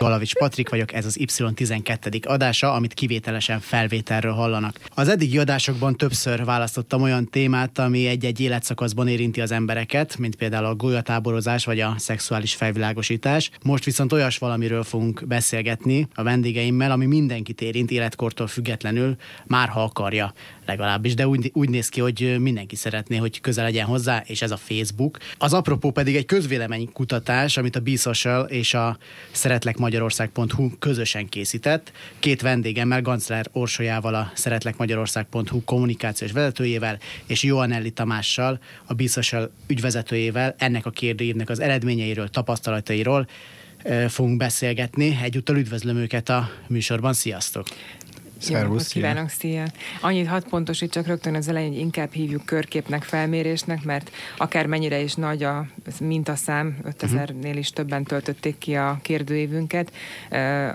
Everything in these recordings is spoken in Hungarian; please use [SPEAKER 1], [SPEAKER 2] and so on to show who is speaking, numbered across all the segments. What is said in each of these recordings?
[SPEAKER 1] Galavics Patrik vagyok, ez az Y12. adása, amit kivételesen felvételről hallanak. Az eddigi adásokban többször választottam olyan témát, ami egy-egy életszakaszban érinti az embereket, mint például a golyatáborozás vagy a szexuális felvilágosítás. Most viszont olyas valamiről fogunk beszélgetni a vendégeimmel, ami mindenkit érint életkortól függetlenül, már ha akarja legalábbis, de úgy, úgy néz ki, hogy mindenki szeretné, hogy közel legyen hozzá, és ez a Facebook. Az apropó pedig egy közvéleménykutatás, amit a B-Social és a szeretlekmagyarország.hu közösen készített. Két vendégemmel, Gancler Orsolyával, a szeretlekmagyarország.hu kommunikációs vezetőjével, és Joannelli Tamással, a B-Social ügyvezetőjével ennek a kérdőívnek az eredményeiről, tapasztalatairól fogunk beszélgetni. Egyúttal üdvözlöm őket a műsorban. Sziasztok!
[SPEAKER 2] Szervusz, kívánok, szia! Annyit hat pontosítsak rögtön az elején, hogy inkább hívjuk körképnek, felmérésnek, mert akár mennyire is nagy a mintaszám, 5000-nél is többen töltötték ki a kérdőívünket,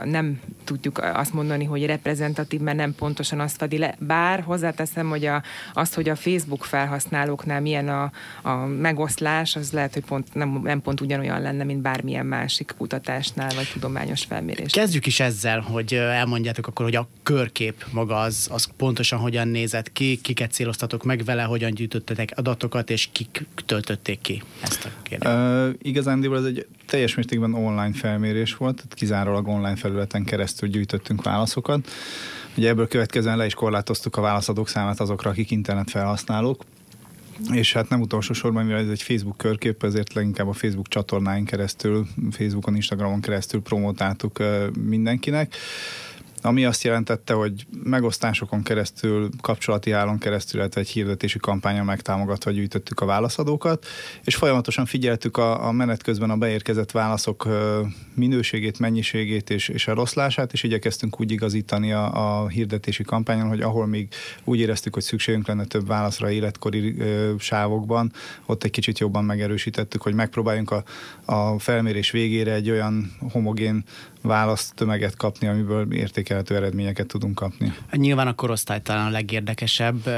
[SPEAKER 2] nem tudjuk azt mondani, hogy reprezentatív, mert nem pontosan azt fedi le. Bár hozzáteszem, hogy a, azt, hogy a Facebook felhasználóknál milyen a, a megoszlás, az lehet, hogy pont, nem, nem pont ugyanolyan lenne, mint bármilyen másik kutatásnál, vagy tudományos felmérés.
[SPEAKER 1] Kezdjük is ezzel, hogy elmondjátok akkor, hogy a kör kép maga az, az pontosan hogyan nézett ki, kiket céloztatok meg vele, hogyan gyűjtöttetek adatokat, és kik töltötték ki ezt a kérdést? Uh,
[SPEAKER 3] igazándiból ez egy teljes mértékben online felmérés volt, tehát kizárólag online felületen keresztül gyűjtöttünk válaszokat. Ugye ebből következően le is korlátoztuk a válaszadók számát azokra, akik internet felhasználók, és hát nem utolsó sorban, mivel ez egy Facebook körkép, ezért leginkább a Facebook csatornáin keresztül, Facebookon, Instagramon keresztül promotáltuk mindenkinek ami azt jelentette, hogy megosztásokon keresztül, kapcsolati állon keresztül, illetve egy hirdetési kampányon megtámogatva gyűjtöttük a válaszadókat, és folyamatosan figyeltük a, a menet közben a beérkezett válaszok minőségét, mennyiségét és, és eloszlását, és igyekeztünk úgy igazítani a, a hirdetési kampányon, hogy ahol még úgy éreztük, hogy szükségünk lenne több válaszra életkori ö, sávokban, ott egy kicsit jobban megerősítettük, hogy megpróbáljunk a, a felmérés végére egy olyan homogén választömeget kapni, amiből értékelhető eredményeket tudunk kapni.
[SPEAKER 1] Nyilván a korosztály talán a legérdekesebb.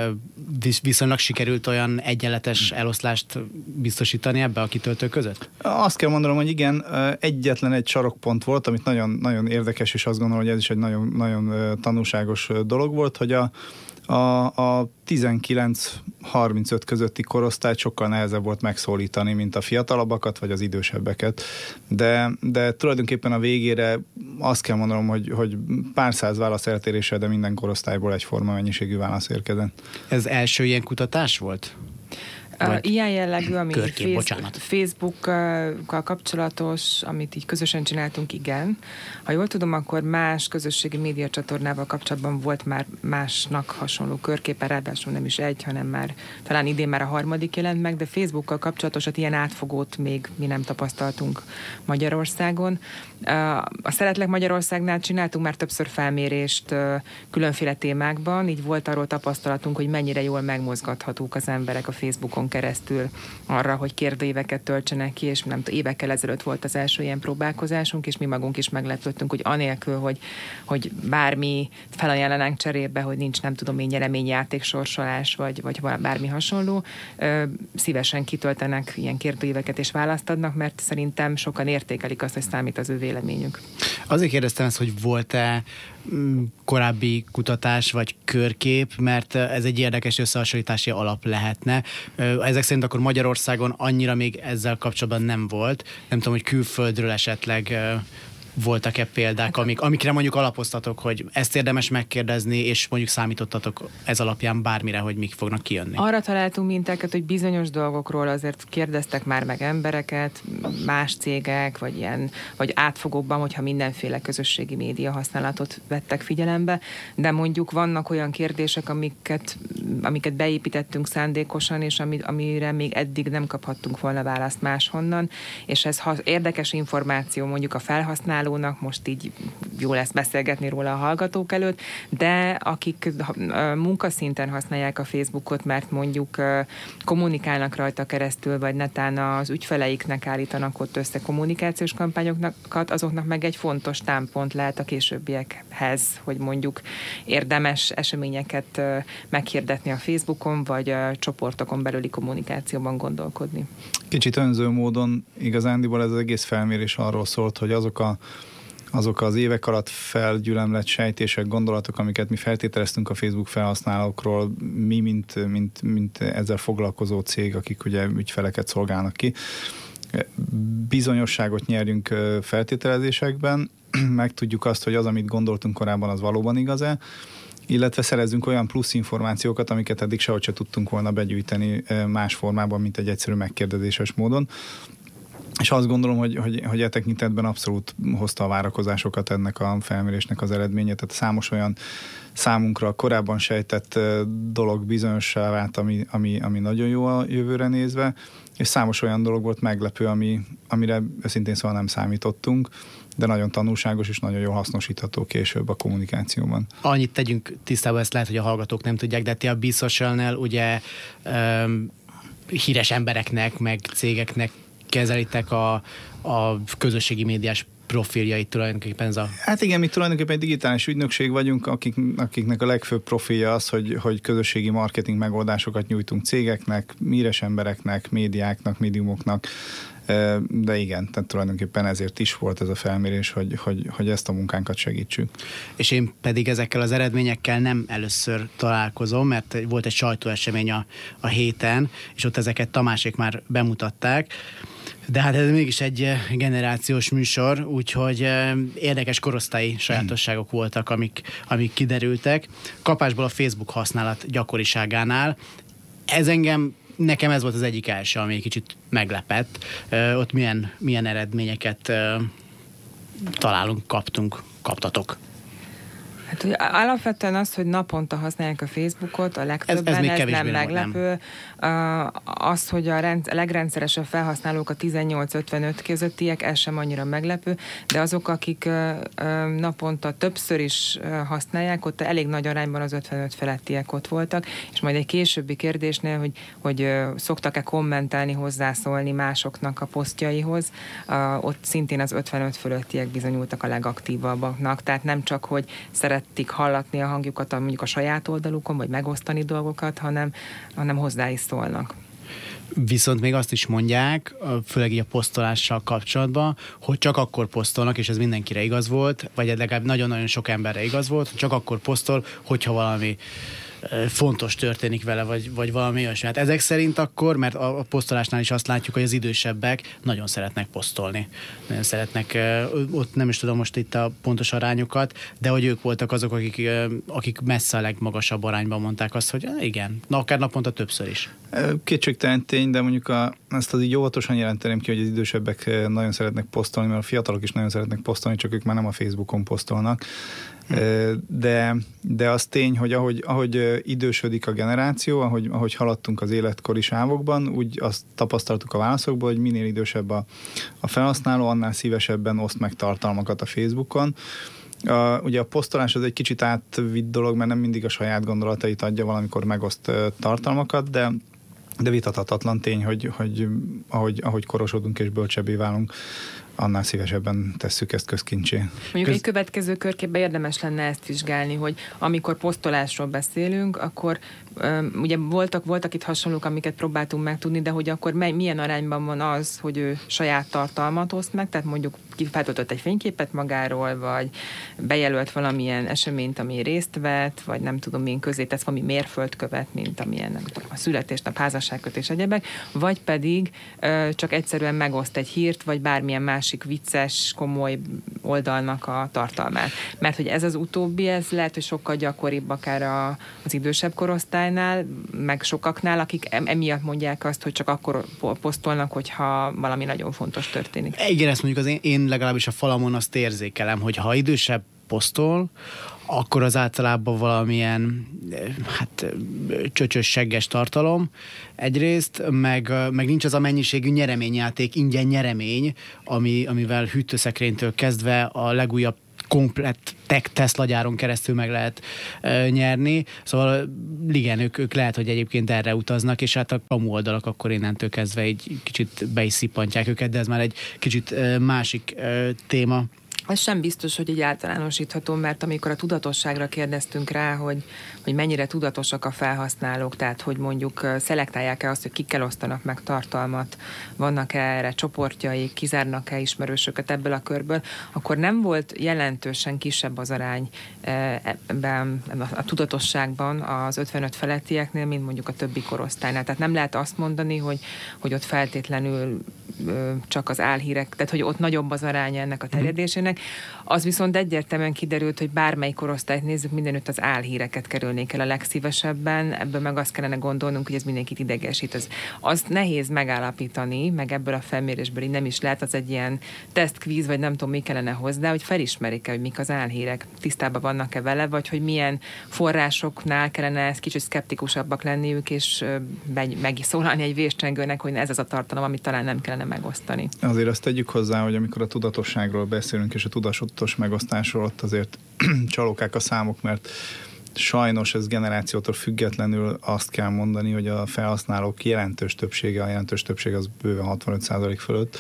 [SPEAKER 1] Viszonylag sikerült olyan egyenletes eloszlást biztosítani ebbe a kitöltő között?
[SPEAKER 3] Azt kell mondanom, hogy igen, egyetlen egy sarokpont volt, amit nagyon, nagyon érdekes, és azt gondolom, hogy ez is egy nagyon, nagyon tanulságos dolog volt, hogy a, a, a 19-35 közötti korosztályt sokkal nehezebb volt megszólítani, mint a fiatalabbakat, vagy az idősebbeket. De, de tulajdonképpen a végére azt kell mondanom, hogy, hogy pár száz válasz eltérése, de minden korosztályból egyforma mennyiségű válasz érkezett.
[SPEAKER 1] Ez első ilyen kutatás volt?
[SPEAKER 2] Vagy Ilyen jellegű, ami körkép, bocsánat. Facebook-kal kapcsolatos, amit így közösen csináltunk, igen. Ha jól tudom, akkor más közösségi média csatornával kapcsolatban volt már másnak hasonló körképe, ráadásul nem is egy, hanem már talán idén már a harmadik jelent meg, de Facebookkal kapcsolatosat ilyen átfogót még mi nem tapasztaltunk Magyarországon. A Szeretlek Magyarországnál csináltunk már többször felmérést különféle témákban, így volt arról tapasztalatunk, hogy mennyire jól megmozgathatók az emberek a Facebookon keresztül arra, hogy kérdőíveket töltsenek ki, és nem évekkel ezelőtt volt az első ilyen próbálkozásunk, és mi magunk is meglepődtünk, hogy anélkül, hogy, hogy bármi felajánlanánk cserébe, hogy nincs, nem tudom én, nyereményjáték, sorsolás, vagy, vagy bármi hasonló, szívesen kitöltenek ilyen kérdőíveket és választ adnak, mert szerintem sokan értékelik azt, hogy számít az ő véleményük.
[SPEAKER 1] Azért kérdeztem ezt, hogy volt-e korábbi kutatás vagy körkép, mert ez egy érdekes összehasonlítási alap lehetne ezek szerint akkor Magyarországon annyira még ezzel kapcsolatban nem volt. Nem tudom, hogy külföldről esetleg voltak-e példák, amik, amikre mondjuk alapoztatok, hogy ezt érdemes megkérdezni, és mondjuk számítottatok ez alapján bármire, hogy mik fognak kijönni?
[SPEAKER 2] Arra találtunk mintákat, hogy bizonyos dolgokról azért kérdeztek már meg embereket, más cégek, vagy ilyen, vagy átfogóbban, hogyha mindenféle közösségi média használatot vettek figyelembe, de mondjuk vannak olyan kérdések, amiket, amiket beépítettünk szándékosan, és ami, amire még eddig nem kaphattunk volna választ máshonnan, és ez ha érdekes információ mondjuk a felhasználó felhasználónak, most így jó lesz beszélgetni róla a hallgatók előtt, de akik munkaszinten használják a Facebookot, mert mondjuk kommunikálnak rajta keresztül, vagy netán az ügyfeleiknek állítanak ott össze kommunikációs kampányokat, azoknak meg egy fontos támpont lehet a későbbiekhez, hogy mondjuk érdemes eseményeket meghirdetni a Facebookon, vagy a csoportokon belüli kommunikációban gondolkodni.
[SPEAKER 3] Kicsit önző módon igazándiból ez az egész felmérés arról szólt, hogy azok a azok az évek alatt felgyülemlett sejtések, gondolatok, amiket mi feltételeztünk a Facebook felhasználókról, mi, mint, mint, mint ezzel foglalkozó cég, akik ugye ügyfeleket szolgálnak ki, bizonyosságot nyerjünk feltételezésekben, megtudjuk azt, hogy az, amit gondoltunk korábban, az valóban igaz-e, illetve szerezzünk olyan plusz információkat, amiket eddig sehogy se tudtunk volna begyűjteni más formában, mint egy egyszerű megkérdezéses módon. És azt gondolom, hogy, hogy, hogy e tekintetben abszolút hozta a várakozásokat ennek a felmérésnek az eredménye. Tehát számos olyan számunkra korábban sejtett dolog bizonyossá vált, ami, ami, ami nagyon jó a jövőre nézve, és számos olyan dolog volt meglepő, ami, amire őszintén szóval nem számítottunk, de nagyon tanulságos és nagyon jól hasznosítható később a kommunikációban.
[SPEAKER 1] Annyit tegyünk tisztába, ezt lehet, hogy a hallgatók nem tudják, de ti a B-Social-nál ugye um, híres embereknek, meg cégeknek kezelitek a, a közösségi médiás profiljait tulajdonképpen ez a...
[SPEAKER 3] Hát igen, mi tulajdonképpen egy digitális ügynökség vagyunk, akik, akiknek a legfőbb profilja az, hogy, hogy közösségi marketing megoldásokat nyújtunk cégeknek, míres embereknek, médiáknak, médiumoknak, de igen, tehát tulajdonképpen ezért is volt ez a felmérés, hogy, hogy, hogy ezt a munkánkat segítsük.
[SPEAKER 1] És én pedig ezekkel az eredményekkel nem először találkozom, mert volt egy sajtóesemény a, a héten, és ott ezeket Tamásék már bemutatták, de hát ez mégis egy generációs műsor, úgyhogy érdekes korosztályi sajátosságok voltak, amik, amik kiderültek. Kapásból a Facebook használat gyakoriságánál. Ez engem nekem ez volt az egyik első, ami kicsit meglepett. Ott milyen, milyen eredményeket találunk, kaptunk, kaptatok.
[SPEAKER 2] Hát hogy alapvetően az, hogy naponta használják a Facebookot, a legtöbben, ez, ez, ez nem meglepő. Nem. Az, hogy a, rend, a legrendszeresebb felhasználók a 18-55 közöttiek, ez sem annyira meglepő, de azok, akik naponta többször is használják, ott elég nagy arányban az 55 felettiek ott voltak, és majd egy későbbi kérdésnél, hogy, hogy szoktak-e kommentálni, hozzászólni másoknak a posztjaihoz, ott szintén az 55 fölöttiek bizonyultak a legaktívabbaknak, tehát nem csak, hogy szeret szeretik hallatni a hangjukat a, mondjuk a saját oldalukon, vagy megosztani dolgokat, hanem, hanem hozzá is szólnak.
[SPEAKER 1] Viszont még azt is mondják, főleg így a posztolással kapcsolatban, hogy csak akkor posztolnak, és ez mindenkire igaz volt, vagy legalább nagyon-nagyon sok emberre igaz volt, csak akkor posztol, hogyha valami fontos történik vele, vagy, vagy valami olyasmi. Hát ezek szerint akkor, mert a, a posztolásnál is azt látjuk, hogy az idősebbek nagyon szeretnek posztolni. Nagyon szeretnek, ott nem is tudom most itt a pontos arányokat, de hogy ők voltak azok, akik, akik messze a legmagasabb arányban mondták azt, hogy igen, na akár naponta többször is.
[SPEAKER 3] Kétségtelen tény, de mondjuk a, ezt az így óvatosan jelenteném ki, hogy az idősebbek nagyon szeretnek posztolni, mert a fiatalok is nagyon szeretnek posztolni, csak ők már nem a Facebookon posztolnak. De, de az tény, hogy ahogy, ahogy idősödik a generáció, ahogy, ahogy haladtunk az életkori sávokban, úgy azt tapasztaltuk a válaszokból, hogy minél idősebb a, a felhasználó, annál szívesebben oszt meg tartalmakat a Facebookon. A, ugye a posztolás az egy kicsit átvitt dolog, mert nem mindig a saját gondolatait adja, valamikor megoszt tartalmakat, de de vitathatatlan tény, hogy, hogy ahogy, ahogy korosodunk és bölcsebbé válunk, annál szívesebben tesszük ezt közkincsé.
[SPEAKER 2] Mondjuk Köz... egy következő körképben érdemes lenne ezt vizsgálni, hogy amikor posztolásról beszélünk, akkor ugye voltak, voltak itt hasonlók, amiket próbáltunk megtudni, de hogy akkor mely, milyen arányban van az, hogy ő saját tartalmat oszt meg, tehát mondjuk feltöltött egy fényképet magáról, vagy bejelölt valamilyen eseményt, ami részt vett, vagy nem tudom, milyen közé tesz valami mérföldkövet, mint amilyen nem tudom, a születésnap, házasságkötés, egyebek, vagy pedig ö, csak egyszerűen megoszt egy hírt, vagy bármilyen másik vicces, komoly oldalnak a tartalmát. Mert hogy ez az utóbbi, ez lehet, hogy sokkal gyakoribb akár a, az idősebb korosztálynál, meg sokaknál, akik emiatt mondják azt, hogy csak akkor posztolnak, hogyha valami nagyon fontos történik.
[SPEAKER 1] Igen, ezt mondjuk az én, én legalábbis a falamon azt érzékelem, hogy ha idősebb posztol, akkor az általában valamilyen hát csöcsös segges tartalom egyrészt, meg, meg nincs az a mennyiségű nyereményjáték, ingyen nyeremény, ami, amivel hűtőszekrénytől kezdve a legújabb komplett tech Tesla gyáron keresztül meg lehet e, nyerni. Szóval igen, ők, ők lehet, hogy egyébként erre utaznak, és hát a kamu oldalak akkor innentől kezdve egy kicsit be is őket, de ez már egy kicsit e, másik e, téma.
[SPEAKER 2] Ez sem biztos, hogy egy általánosítható, mert amikor a tudatosságra kérdeztünk rá, hogy, hogy mennyire tudatosak a felhasználók, tehát hogy mondjuk szelektálják-e azt, hogy kikkel osztanak meg tartalmat, vannak-e erre csoportjaik, kizárnak-e ismerősöket ebből a körből, akkor nem volt jelentősen kisebb az arány ebben a tudatosságban az 55 felettieknél, mint mondjuk a többi korosztálynál. Tehát nem lehet azt mondani, hogy, hogy ott feltétlenül csak az álhírek, tehát hogy ott nagyobb az aránya ennek a terjedésének. like Az viszont egyértelműen kiderült, hogy bármely korosztályt nézzük, mindenütt az álhíreket kerülnék el a legszívesebben, ebből meg azt kellene gondolnunk, hogy ez mindenkit idegesít. Az, az nehéz megállapítani, meg ebből a felmérésből így nem is lehet, az egy ilyen tesztkvíz, vagy nem tudom, mi kellene hozzá, hogy felismerik-e, hogy mik az álhírek, tisztában vannak-e vele, vagy hogy milyen forrásoknál kellene ezt kicsit szkeptikusabbak lenniük, és megszólalni egy véscsengőnek, hogy ez az a tartalom, amit talán nem kellene megosztani.
[SPEAKER 3] Azért azt tegyük hozzá, hogy amikor a tudatosságról beszélünk, és a tudatos megosztásról, ott azért csalókák a számok, mert sajnos ez generációtól függetlenül azt kell mondani, hogy a felhasználók jelentős többsége, a jelentős többség az bőven 65% fölött,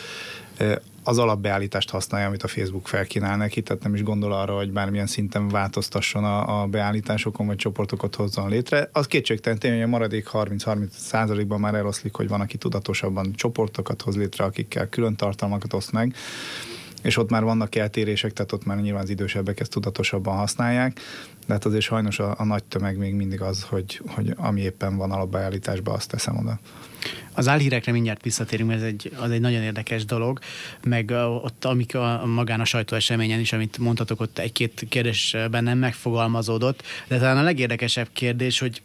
[SPEAKER 3] az alapbeállítást használja, amit a Facebook felkínál neki, tehát nem is gondol arra, hogy bármilyen szinten változtasson a, a beállításokon, vagy csoportokat hozzon létre. Az kétségtelen tényleg, hogy a maradék 30-30 százalékban már eloszlik, hogy van, aki tudatosabban csoportokat hoz létre, akikkel külön tartalmakat oszt meg és ott már vannak eltérések, tehát ott már nyilván az idősebbek ezt tudatosabban használják, de hát azért sajnos a, a nagy tömeg még mindig az, hogy, hogy ami éppen van alapbeállításban, azt teszem oda.
[SPEAKER 1] Az álhírekre mindjárt visszatérünk, ez egy, az egy nagyon érdekes dolog, meg ott amik a, magán a sajtóeseményen is, amit mondhatok, ott egy-két kérdés bennem megfogalmazódott, de talán a legérdekesebb kérdés, hogy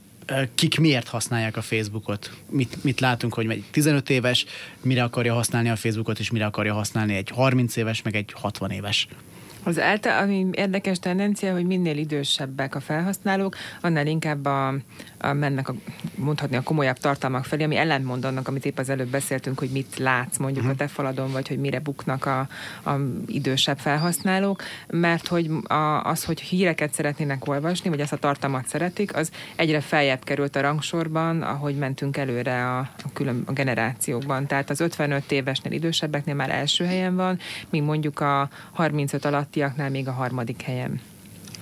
[SPEAKER 1] kik miért használják a Facebookot. Mit, mit látunk, hogy egy 15 éves mire akarja használni a Facebookot, és mire akarja használni egy 30 éves, meg egy 60 éves.
[SPEAKER 2] Az elte, ami érdekes tendencia, hogy minél idősebbek a felhasználók, annál inkább a, mennek a, mondhatni a komolyabb tartalmak felé, ami ellentmond annak, amit épp az előbb beszéltünk, hogy mit látsz mondjuk uh-huh. a te faladon, vagy hogy mire buknak a, a idősebb felhasználók, mert hogy a, az, hogy híreket szeretnének olvasni, vagy ezt a tartalmat szeretik, az egyre feljebb került a rangsorban, ahogy mentünk előre a, a külön a generációkban. Tehát az 55 évesnél idősebbeknél már első helyen van, míg mondjuk a 35 alattiaknál még a harmadik helyen.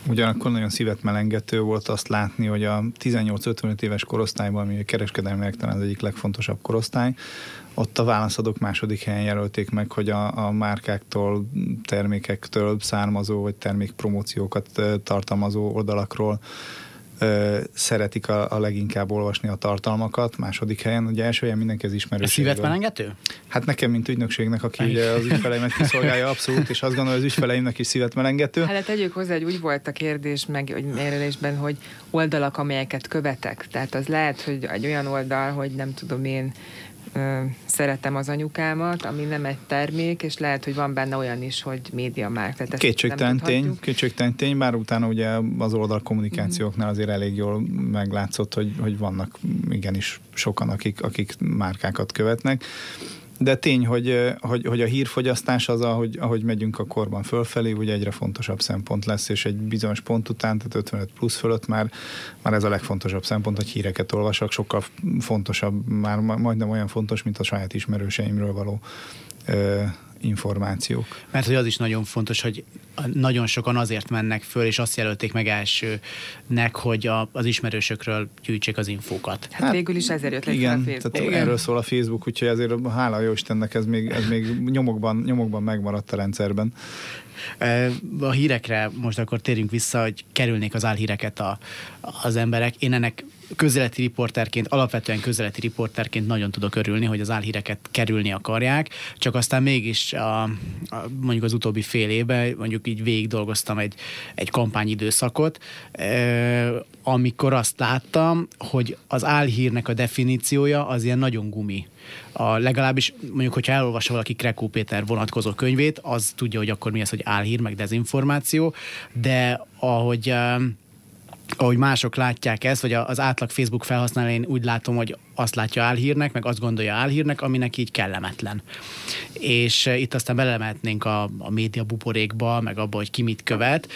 [SPEAKER 3] Ugyanakkor nagyon szívet melengető volt azt látni, hogy a 18-55 éves korosztályban, ami a kereskedelmi talán az egyik legfontosabb korosztály, ott a válaszadók második helyen jelölték meg, hogy a, a márkáktól, termékektől származó, vagy termékpromóciókat tartalmazó oldalakról szeretik a, a leginkább olvasni a tartalmakat, második helyen, ugye első helyen mindenki az ismerős.
[SPEAKER 1] Szívet melengető?
[SPEAKER 3] Hát nekem, mint ügynökségnek, aki ugye az ügyfeleimet kiszolgálja abszolút, és azt gondolom, az ügyfeleimnek is szívet melengető.
[SPEAKER 2] Hát tegyük hozzá, hogy úgy volt a kérdés meg hogy mérelésben, hogy oldalak, amelyeket követek. Tehát az lehet, hogy egy olyan oldal, hogy nem tudom én, szeretem az anyukámat, ami nem egy termék, és lehet, hogy van benne olyan is, hogy média már.
[SPEAKER 3] kétségtelen tény, kétségtelen tény, bár utána ugye az oldal kommunikációknál azért elég jól meglátszott, hogy, hogy vannak igenis sokan, akik, akik márkákat követnek. De tény, hogy, hogy, hogy a hírfogyasztás az, ahogy, ahogy megyünk a korban fölfelé, ugye egyre fontosabb szempont lesz, és egy bizonyos pont után, tehát 55 plusz fölött már, már ez a legfontosabb szempont, hogy híreket olvasok, sokkal fontosabb, már majdnem olyan fontos, mint a saját ismerőseimről való információk.
[SPEAKER 1] Mert hogy az is nagyon fontos, hogy nagyon sokan azért mennek föl, és azt jelölték meg elsőnek, hogy a, az ismerősökről gyűjtsék az infókat.
[SPEAKER 2] Hát, hát végül is ezért jött
[SPEAKER 3] igen, a Facebook. Tehát igen. erről szól a Facebook, úgyhogy ezért hála jó Istennek ez még, ez még nyomokban, nyomokban megmaradt a rendszerben.
[SPEAKER 1] A hírekre most akkor térjünk vissza, hogy kerülnék az álhíreket a, az emberek. Én ennek közéleti riporterként, alapvetően közéleti riporterként nagyon tudok örülni, hogy az álhíreket kerülni akarják, csak aztán mégis a, a, mondjuk az utóbbi fél évben, mondjuk így végig dolgoztam egy, egy kampányidőszakot, amikor azt láttam, hogy az álhírnek a definíciója az ilyen nagyon gumi. A, legalábbis mondjuk, hogyha elolvassa valaki Krekó Péter vonatkozó könyvét, az tudja, hogy akkor mi az, hogy álhír, meg dezinformáció, de ahogy ahogy mások látják ezt, vagy az átlag Facebook felhasználó, úgy látom, hogy azt látja álhírnek, meg azt gondolja álhírnek, aminek így kellemetlen. És eh, itt aztán belemehetnénk a, a média buborékba, meg abba, hogy ki mit követ,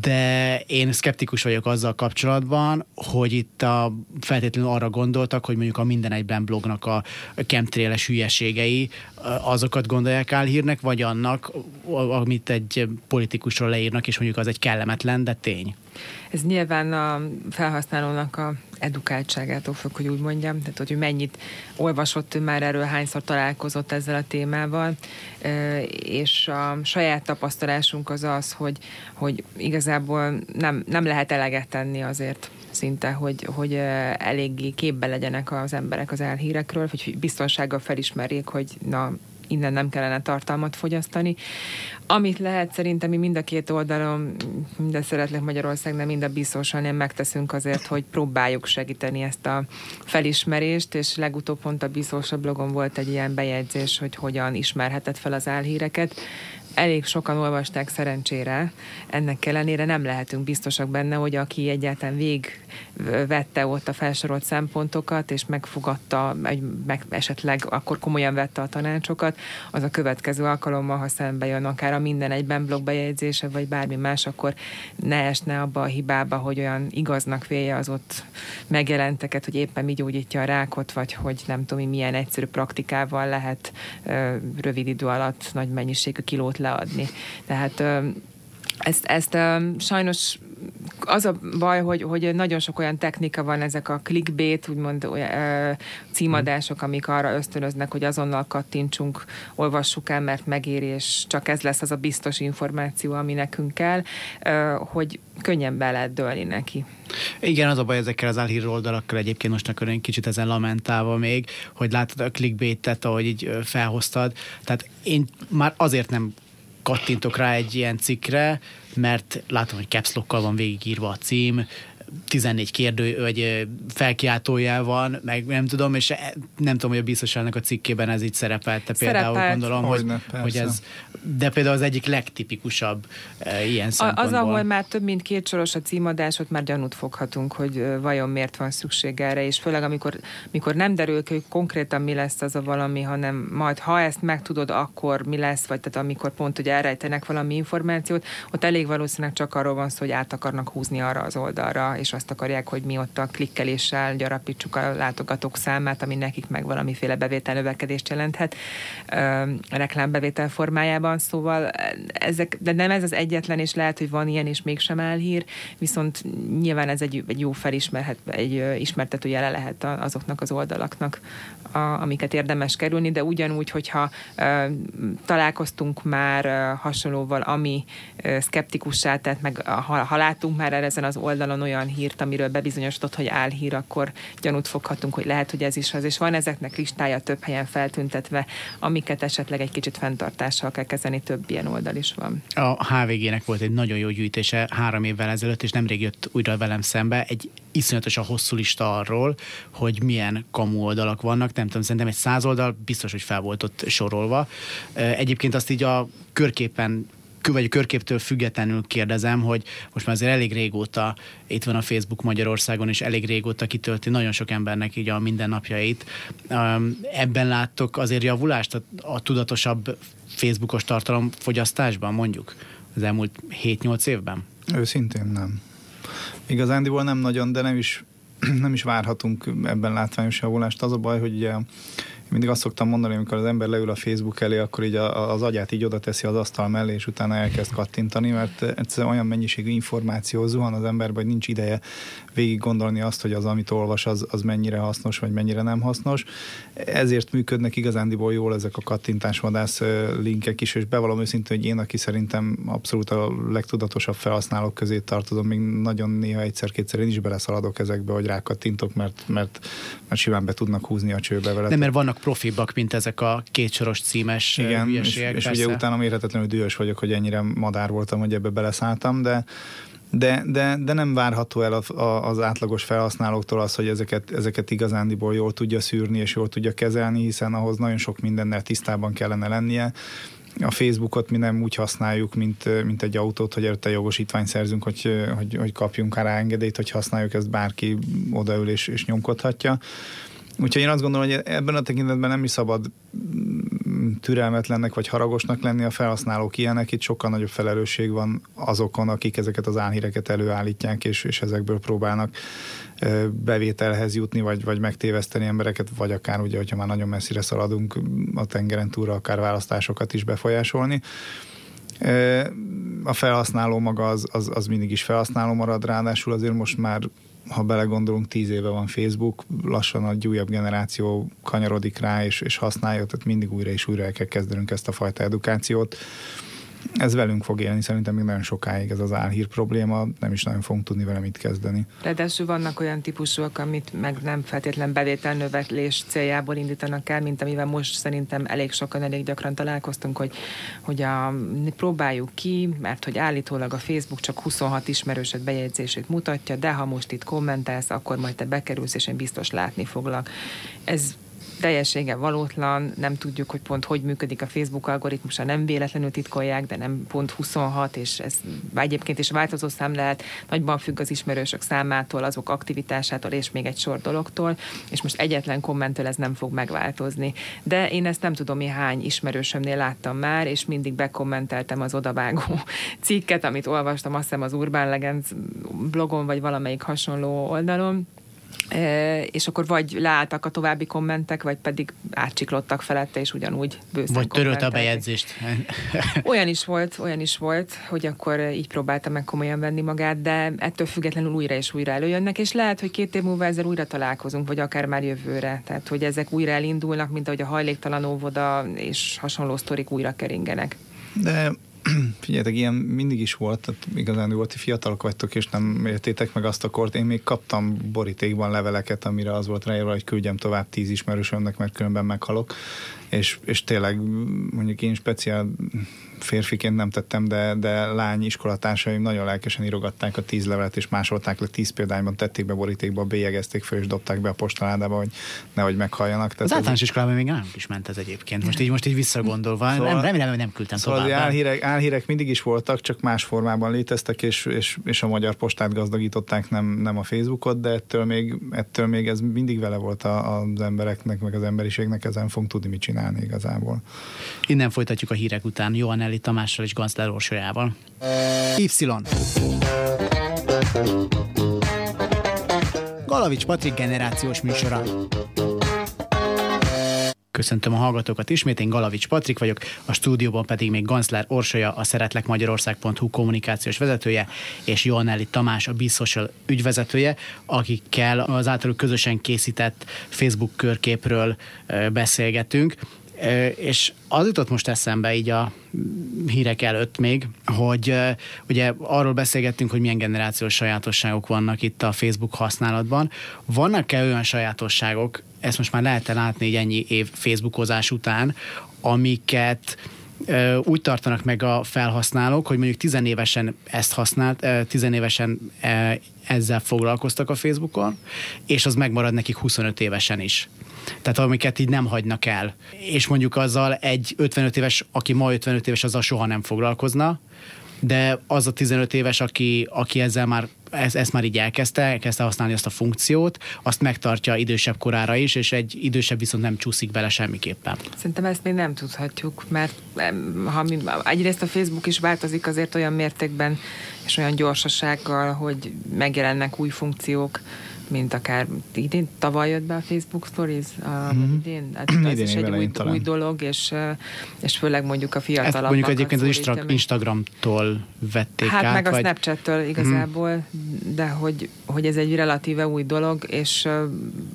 [SPEAKER 1] de én szkeptikus vagyok azzal kapcsolatban, hogy itt a, feltétlenül arra gondoltak, hogy mondjuk a Minden Egyben blognak a kemtréles hülyeségei, eh, azokat gondolják álhírnek, vagy annak, amit egy politikusról leírnak, és mondjuk az egy kellemetlen, de tény.
[SPEAKER 2] Ez nyilván a felhasználónak a edukáltságától függ, hogy úgy mondjam, tehát hogy mennyit olvasott ő már erről, hányszor találkozott ezzel a témával, és a saját tapasztalásunk az az, hogy, hogy igazából nem, nem lehet eleget tenni azért szinte, hogy, hogy eléggé képbe legyenek az emberek az elhírekről, hogy biztonsággal felismerjék, hogy na, innen nem kellene tartalmat fogyasztani. Amit lehet szerintem mi mind a két oldalon, a Szeretlek Magyarország, nem mind a biztosan én megteszünk azért, hogy próbáljuk segíteni ezt a felismerést, és legutóbb pont a biztos blogon volt egy ilyen bejegyzés, hogy hogyan ismerhetett fel az álhíreket elég sokan olvasták szerencsére, ennek ellenére nem lehetünk biztosak benne, hogy aki egyáltalán végvette ott a felsorolt szempontokat, és megfogadta, meg esetleg akkor komolyan vette a tanácsokat, az a következő alkalommal, ha szembe jön akár a minden egyben blogbejegyzése, vagy bármi más, akkor ne esne abba a hibába, hogy olyan igaznak vélje az ott megjelenteket, hogy éppen mi gyógyítja a rákot, vagy hogy nem tudom, milyen egyszerű praktikával lehet rövid idő alatt nagy mennyiségű kilót leadni. Tehát ezt, ezt sajnos az a baj, hogy, hogy nagyon sok olyan technika van, ezek a clickbait, úgymond olyan, címadások, amik arra ösztönöznek, hogy azonnal kattintsunk, olvassuk el, mert megéri, és csak ez lesz az a biztos információ, ami nekünk kell, hogy könnyen be lehet dőlni neki.
[SPEAKER 1] Igen, az a baj ezekkel az álhír oldalakkal egyébként most egy kicsit ezen lamentálva még, hogy látod a clickbait-et, ahogy így felhoztad. Tehát én már azért nem kattintok rá egy ilyen cikkre, mert látom, hogy caps van végigírva a cím, 14 kérdő, vagy felkiáltójel van, meg nem tudom, és e, nem tudom, hogy a biztosának a cikkében ez így szerepelte például, Szerepelt. gondolom, hogy, hogy, hogy ez, de például az egyik legtipikusabb e, ilyen szempontból.
[SPEAKER 2] Az, ahol már több mint két soros a címadás, ott már gyanút foghatunk, hogy vajon miért van szükség erre, és főleg amikor mikor nem derül ki, hogy konkrétan mi lesz az a valami, hanem majd ha ezt megtudod, akkor mi lesz, vagy tehát amikor pont, hogy elrejtenek valami információt, ott elég valószínűleg csak arról van szó, hogy át akarnak húzni arra az oldalra, és azt akarják, hogy mi ott a klikkeléssel gyarapítsuk a látogatók számát, ami nekik meg valamiféle bevételnövekedést jelenthet reklámbevétel formájában. Szóval ezek, de nem ez az egyetlen, és lehet, hogy van ilyen, és mégsem elhír, viszont nyilván ez egy, egy jó felismerhet, egy ismertető jele lehet azoknak az oldalaknak, a, amiket érdemes kerülni, de ugyanúgy, hogyha uh, találkoztunk már uh, hasonlóval, ami uh, szkeptikussá tett, meg ha, ha látunk már ezen az oldalon olyan hírt, amiről bebizonyosodott, hogy álhír, akkor gyanút foghatunk, hogy lehet, hogy ez is az. És van ezeknek listája több helyen feltüntetve, amiket esetleg egy kicsit fenntartással kell kezelni, több ilyen oldal is van.
[SPEAKER 1] A HVG-nek volt egy nagyon jó gyűjtése három évvel ezelőtt, és nemrég jött újra velem szembe egy iszonyatosan hosszú lista arról, hogy milyen kamu oldalak vannak. Nem tudom, szerintem egy száz oldal biztos, hogy fel volt ott sorolva. Egyébként azt így a körképen vagy körképtől függetlenül kérdezem, hogy most már azért elég régóta itt van a Facebook Magyarországon, és elég régóta kitölti nagyon sok embernek így a mindennapjait. Ebben láttok azért javulást a, a tudatosabb Facebookos tartalomfogyasztásban mondjuk az elmúlt 7-8 évben?
[SPEAKER 3] Őszintén nem. Igazándiból nem nagyon, de nem is, nem is várhatunk ebben látványos javulást. Az a baj, hogy ugye mindig azt szoktam mondani, amikor az ember leül a Facebook elé, akkor így az agyát így oda teszi az asztal mellé, és utána elkezd kattintani, mert egyszerűen olyan mennyiségű információ zuhan az emberbe, hogy nincs ideje végig gondolni azt, hogy az, amit olvas, az, az mennyire hasznos, vagy mennyire nem hasznos. Ezért működnek igazándiból jól ezek a kattintásvadász linkek is, és bevallom őszintén, hogy én, aki szerintem abszolút a legtudatosabb felhasználók közé tartozom, még nagyon néha egyszer-kétszer én is beleszaladok ezekbe, hogy rákattintok, mert, mert, mert simán be tudnak húzni a csőbe vele.
[SPEAKER 1] Nem, mert vannak profibbak, mint ezek a kétsoros címes
[SPEAKER 3] Igen, és, és ugye utána mérhetetlenül dühös vagyok, hogy ennyire madár voltam, hogy ebbe beleszálltam, de de, de, de nem várható el az, az átlagos felhasználóktól az, hogy ezeket, ezeket igazándiból jól tudja szűrni és jól tudja kezelni, hiszen ahhoz nagyon sok mindennel tisztában kellene lennie. A Facebookot mi nem úgy használjuk, mint, mint egy autót, hogy előtte jogosítványt szerzünk, hogy, hogy, hogy kapjunk rá engedélyt, hogy használjuk, ezt bárki odaül és, és nyomkodhatja. Úgyhogy én azt gondolom, hogy ebben a tekintetben nem is szabad türelmetlennek vagy haragosnak lenni a felhasználók ilyenek. Itt sokkal nagyobb felelősség van azokon, akik ezeket az álhíreket előállítják, és, és ezekből próbálnak bevételhez jutni, vagy, vagy megtéveszteni embereket, vagy akár ugye, hogyha már nagyon messzire szaladunk a tengeren túlra, akár választásokat is befolyásolni. A felhasználó maga az, az, az mindig is felhasználó marad, ráadásul azért most már ha belegondolunk, tíz éve van Facebook, lassan a újabb generáció kanyarodik rá és, és használja, tehát mindig újra és újra el kell kezdenünk ezt a fajta edukációt ez velünk fog élni, szerintem még nagyon sokáig ez az álhír probléma, nem is nagyon fogunk tudni vele mit kezdeni.
[SPEAKER 2] Ráadásul vannak olyan típusúak, amit meg nem feltétlen bevételnöveklés céljából indítanak el, mint amivel most szerintem elég sokan, elég gyakran találkoztunk, hogy, hogy a, próbáljuk ki, mert hogy állítólag a Facebook csak 26 ismerősöd bejegyzését mutatja, de ha most itt kommentelsz, akkor majd te bekerülsz, és én biztos látni foglak. Ez teljessége valótlan, nem tudjuk, hogy pont hogy működik a Facebook algoritmusa, nem véletlenül titkolják, de nem pont 26, és ez egyébként is változó szám lehet, nagyban függ az ismerősök számától, azok aktivitásától, és még egy sor dologtól, és most egyetlen kommentől ez nem fog megváltozni. De én ezt nem tudom, mi hány ismerősömnél láttam már, és mindig bekommenteltem az odavágó cikket, amit olvastam, azt hiszem az Urban Legends blogon, vagy valamelyik hasonló oldalon, és akkor vagy leálltak a további kommentek, vagy pedig átcsiklottak felette, és ugyanúgy bőszen
[SPEAKER 1] Vagy törölt a bejegyzést.
[SPEAKER 2] olyan is volt, olyan is volt, hogy akkor így próbálta meg komolyan venni magát, de ettől függetlenül újra és újra előjönnek, és lehet, hogy két év múlva ezzel újra találkozunk, vagy akár már jövőre. Tehát, hogy ezek újra elindulnak, mint ahogy a hajléktalan óvoda és hasonló sztorik újra keringenek.
[SPEAKER 3] De figyeljetek, ilyen mindig is volt, tehát igazán volt, hogy fiatalok vagytok, és nem értétek meg azt a kort. Én még kaptam borítékban leveleket, amire az volt ráírva, hogy küldjem tovább tíz ismerősömnek, mert különben meghalok. És, és tényleg mondjuk én speciál férfiként nem tettem, de, de lány iskolatársaim nagyon lelkesen írogatták a tíz levelet, és másolták le tíz példányban, tették be borítékba, bélyegezték föl, és dobták be a postaládába, hogy nehogy meghalljanak.
[SPEAKER 1] Tehát az általános ez... iskolában még nem is ment ez egyébként. Most így, most így visszagondolva, szóval, nem, remélem, hogy nem küldtem
[SPEAKER 3] szóval
[SPEAKER 1] tovább.
[SPEAKER 3] Álhírek, álhírek mindig is voltak, csak más formában léteztek, és, és, és a magyar postát gazdagították, nem, nem a Facebookot, de ettől még, ettől még ez mindig vele volt a, az embereknek, meg az emberiségnek, ezen fogunk tudni mit csinálni igazából.
[SPEAKER 1] Innen folytatjuk a hírek után. Johan Eli Tamással és Gazdár Orsolyával. Y. Galavics Patrik generációs műsora. Köszöntöm a hallgatókat ismét, én Galavics Patrik vagyok, a stúdióban pedig még Ganszlár Orsolya, a szeretlekmagyarország.hu kommunikációs vezetője, és Joannelli Tamás, a Social ügyvezetője, akikkel az általuk közösen készített Facebook körképről beszélgetünk. És az jutott most eszembe így a hírek előtt még, hogy ugye arról beszélgettünk, hogy milyen generációs sajátosságok vannak itt a Facebook használatban. Vannak-e olyan sajátosságok, ezt most már lehet látni egy ennyi év Facebookozás után, amiket úgy tartanak meg a felhasználók, hogy mondjuk tizenévesen ezt használt, tizenévesen ezzel foglalkoztak a Facebookon, és az megmarad nekik 25 évesen is. Tehát amiket így nem hagynak el. És mondjuk azzal egy 55 éves, aki ma 55 éves, azzal soha nem foglalkozna, de az a 15 éves, aki, aki ezzel már ezt, ezt már így elkezdte, elkezdte használni azt a funkciót, azt megtartja idősebb korára is, és egy idősebb viszont nem csúszik bele semmiképpen.
[SPEAKER 2] Szerintem ezt még nem tudhatjuk, mert ha mi, egyrészt a Facebook is változik azért olyan mértékben és olyan gyorsasággal, hogy megjelennek új funkciók, mint akár idén, tavaly jött be a Facebook Stories, a, mm-hmm. idén, hát ez idén is egy új, új dolog, és, és főleg mondjuk a fiatalabbak. Ezt
[SPEAKER 1] mondjuk egyébként az Instra- Instagramtól vették
[SPEAKER 2] hát
[SPEAKER 1] át.
[SPEAKER 2] meg vagy... a Snapchat-től igazából, mm. de hogy, hogy ez egy relatíve új dolog, és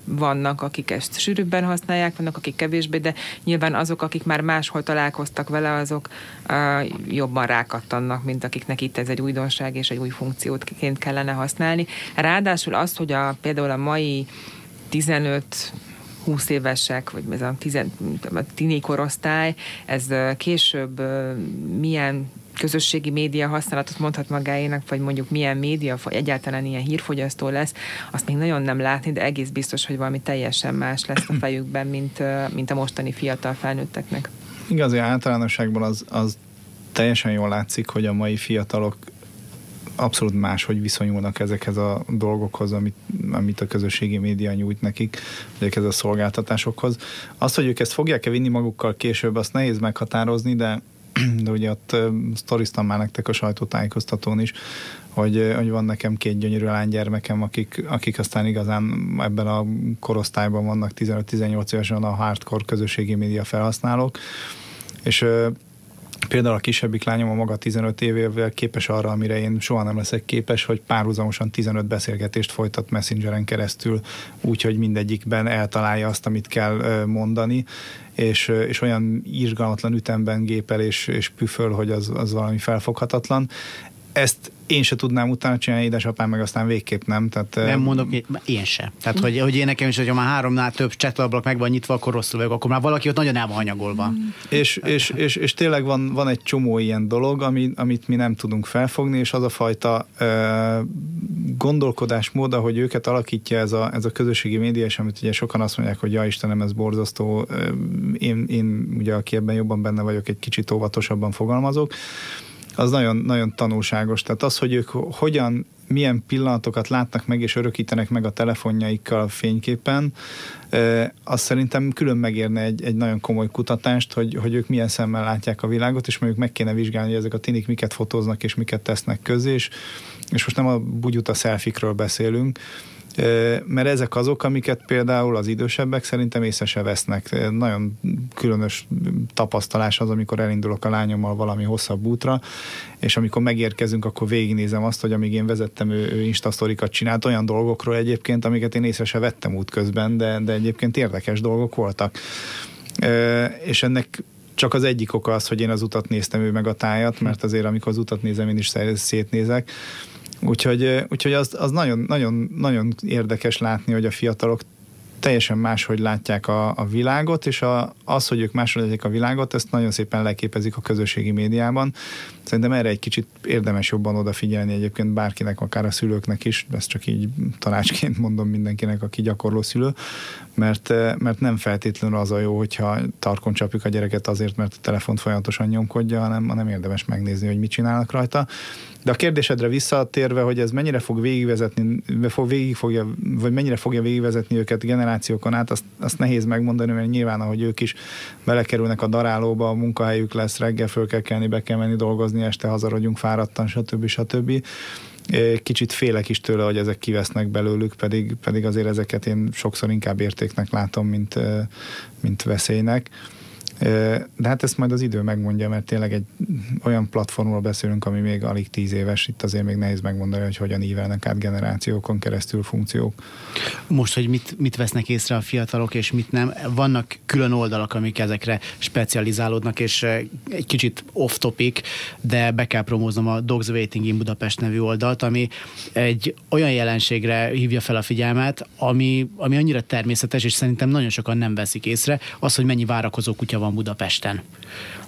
[SPEAKER 2] vannak, akik ezt sűrűbben használják, vannak, akik kevésbé, de nyilván azok, akik már máshol találkoztak vele, azok uh, jobban rákattannak, mint akiknek itt ez egy újdonság és egy új funkciótként kellene használni. Ráadásul az, hogy a, például a mai 15 20 évesek, vagy ez a, tizen, a tini korosztály, ez később milyen közösségi média használatot mondhat magáénak, vagy mondjuk milyen média, vagy egyáltalán ilyen hírfogyasztó lesz, azt még nagyon nem látni, de egész biztos, hogy valami teljesen más lesz a fejükben, mint, mint a mostani fiatal felnőtteknek.
[SPEAKER 3] Igazi általánosságban az, az teljesen jól látszik, hogy a mai fiatalok abszolút más, hogy viszonyulnak ezekhez a dolgokhoz, amit, amit a közösségi média nyújt nekik, ezekhez a szolgáltatásokhoz. Az, hogy ők ezt fogják-e vinni magukkal később, azt nehéz meghatározni, de de ugye ott sztoriztam már nektek a sajtótájékoztatón is, hogy, hogy van nekem két gyönyörű lánygyermekem, akik, akik aztán igazán ebben a korosztályban vannak 15-18 évesen a hardcore közösségi média felhasználók, és Például a kisebbik lányom a maga 15 évével képes arra, amire én soha nem leszek képes, hogy párhuzamosan 15 beszélgetést folytat Messengeren keresztül, úgyhogy mindegyikben eltalálja azt, amit kell mondani, és, és olyan írgalmatlan ütemben gépel és, és püföl, hogy az, az valami felfoghatatlan. Ezt én se tudnám utána csinálni, édesapám meg aztán végképp nem. Tehát,
[SPEAKER 1] nem mondok, én se. Tehát, hogy, hogy én nekem is, hogyha már háromnál több csetablak meg van nyitva, akkor rosszul vagyok, akkor már valaki ott nagyon el van hanyagolva.
[SPEAKER 3] És, és, és, és, tényleg van, van egy csomó ilyen dolog, ami, amit mi nem tudunk felfogni, és az a fajta ö, gondolkodásmód, ahogy őket alakítja ez a, ez a közösségi média, és amit ugye sokan azt mondják, hogy ja Istenem, ez borzasztó, én, én ugye, aki ebben jobban benne vagyok, egy kicsit óvatosabban fogalmazok, az nagyon, nagyon tanulságos. Tehát az, hogy ők hogyan, milyen pillanatokat látnak meg és örökítenek meg a telefonjaikkal fényképen, az szerintem külön megérne egy, egy nagyon komoly kutatást, hogy, hogy ők milyen szemmel látják a világot, és mondjuk meg kéne vizsgálni, hogy ezek a tinik miket fotóznak és miket tesznek közé, és, és most nem a bugyuta szelfikről beszélünk, mert ezek azok, amiket például az idősebbek szerintem észre se vesznek. Nagyon különös tapasztalás az, amikor elindulok a lányommal valami hosszabb útra, és amikor megérkezünk, akkor végignézem azt, hogy amíg én vezettem, ő, ő instasztorikat csinált olyan dolgokról egyébként, amiket én észre se vettem útközben, de, de egyébként érdekes dolgok voltak. És ennek csak az egyik oka az, hogy én az utat néztem, ő meg a tájat, mert azért amikor az utat nézem, én is szétnézek. Úgyhogy, úgyhogy az, az nagyon, nagyon, nagyon érdekes látni, hogy a fiatalok teljesen máshogy látják a, a világot, és a, az, hogy ők máshogy látják a világot, ezt nagyon szépen leképezik a közösségi médiában. Szerintem erre egy kicsit érdemes jobban odafigyelni egyébként bárkinek, akár a szülőknek is, ezt csak így tanácsként mondom mindenkinek, aki gyakorló szülő, mert, mert nem feltétlenül az a jó, hogyha tarkon csapjuk a gyereket azért, mert a telefont folyamatosan nyomkodja, hanem, hanem érdemes megnézni, hogy mit csinálnak rajta. De a kérdésedre visszatérve, hogy ez mennyire fog végigvezetni, fog végig fogja, vagy mennyire fogja végigvezetni őket generációkon át, azt, azt nehéz megmondani, mert nyilván, ahogy ők is belekerülnek a darálóba, a munkahelyük lesz, reggel föl kell kelni, be kell menni dolgozni, este hazarodjunk fáradtan, stb. stb. Kicsit félek is tőle, hogy ezek kivesznek belőlük, pedig, pedig azért ezeket én sokszor inkább értéknek látom, mint, mint veszélynek. De hát ezt majd az idő megmondja, mert tényleg egy olyan platformról beszélünk, ami még alig tíz éves, itt azért még nehéz megmondani, hogy hogyan ívelnek át generációkon keresztül funkciók.
[SPEAKER 1] Most, hogy mit, mit vesznek észre a fiatalok, és mit nem, vannak külön oldalak, amik ezekre specializálódnak, és egy kicsit off-topic, de be kell promóznom a Dogs Waiting in Budapest nevű oldalt, ami egy olyan jelenségre hívja fel a figyelmet, ami, ami annyira természetes, és szerintem nagyon sokan nem veszik észre, az, hogy mennyi várakozó kutya van van Budapesten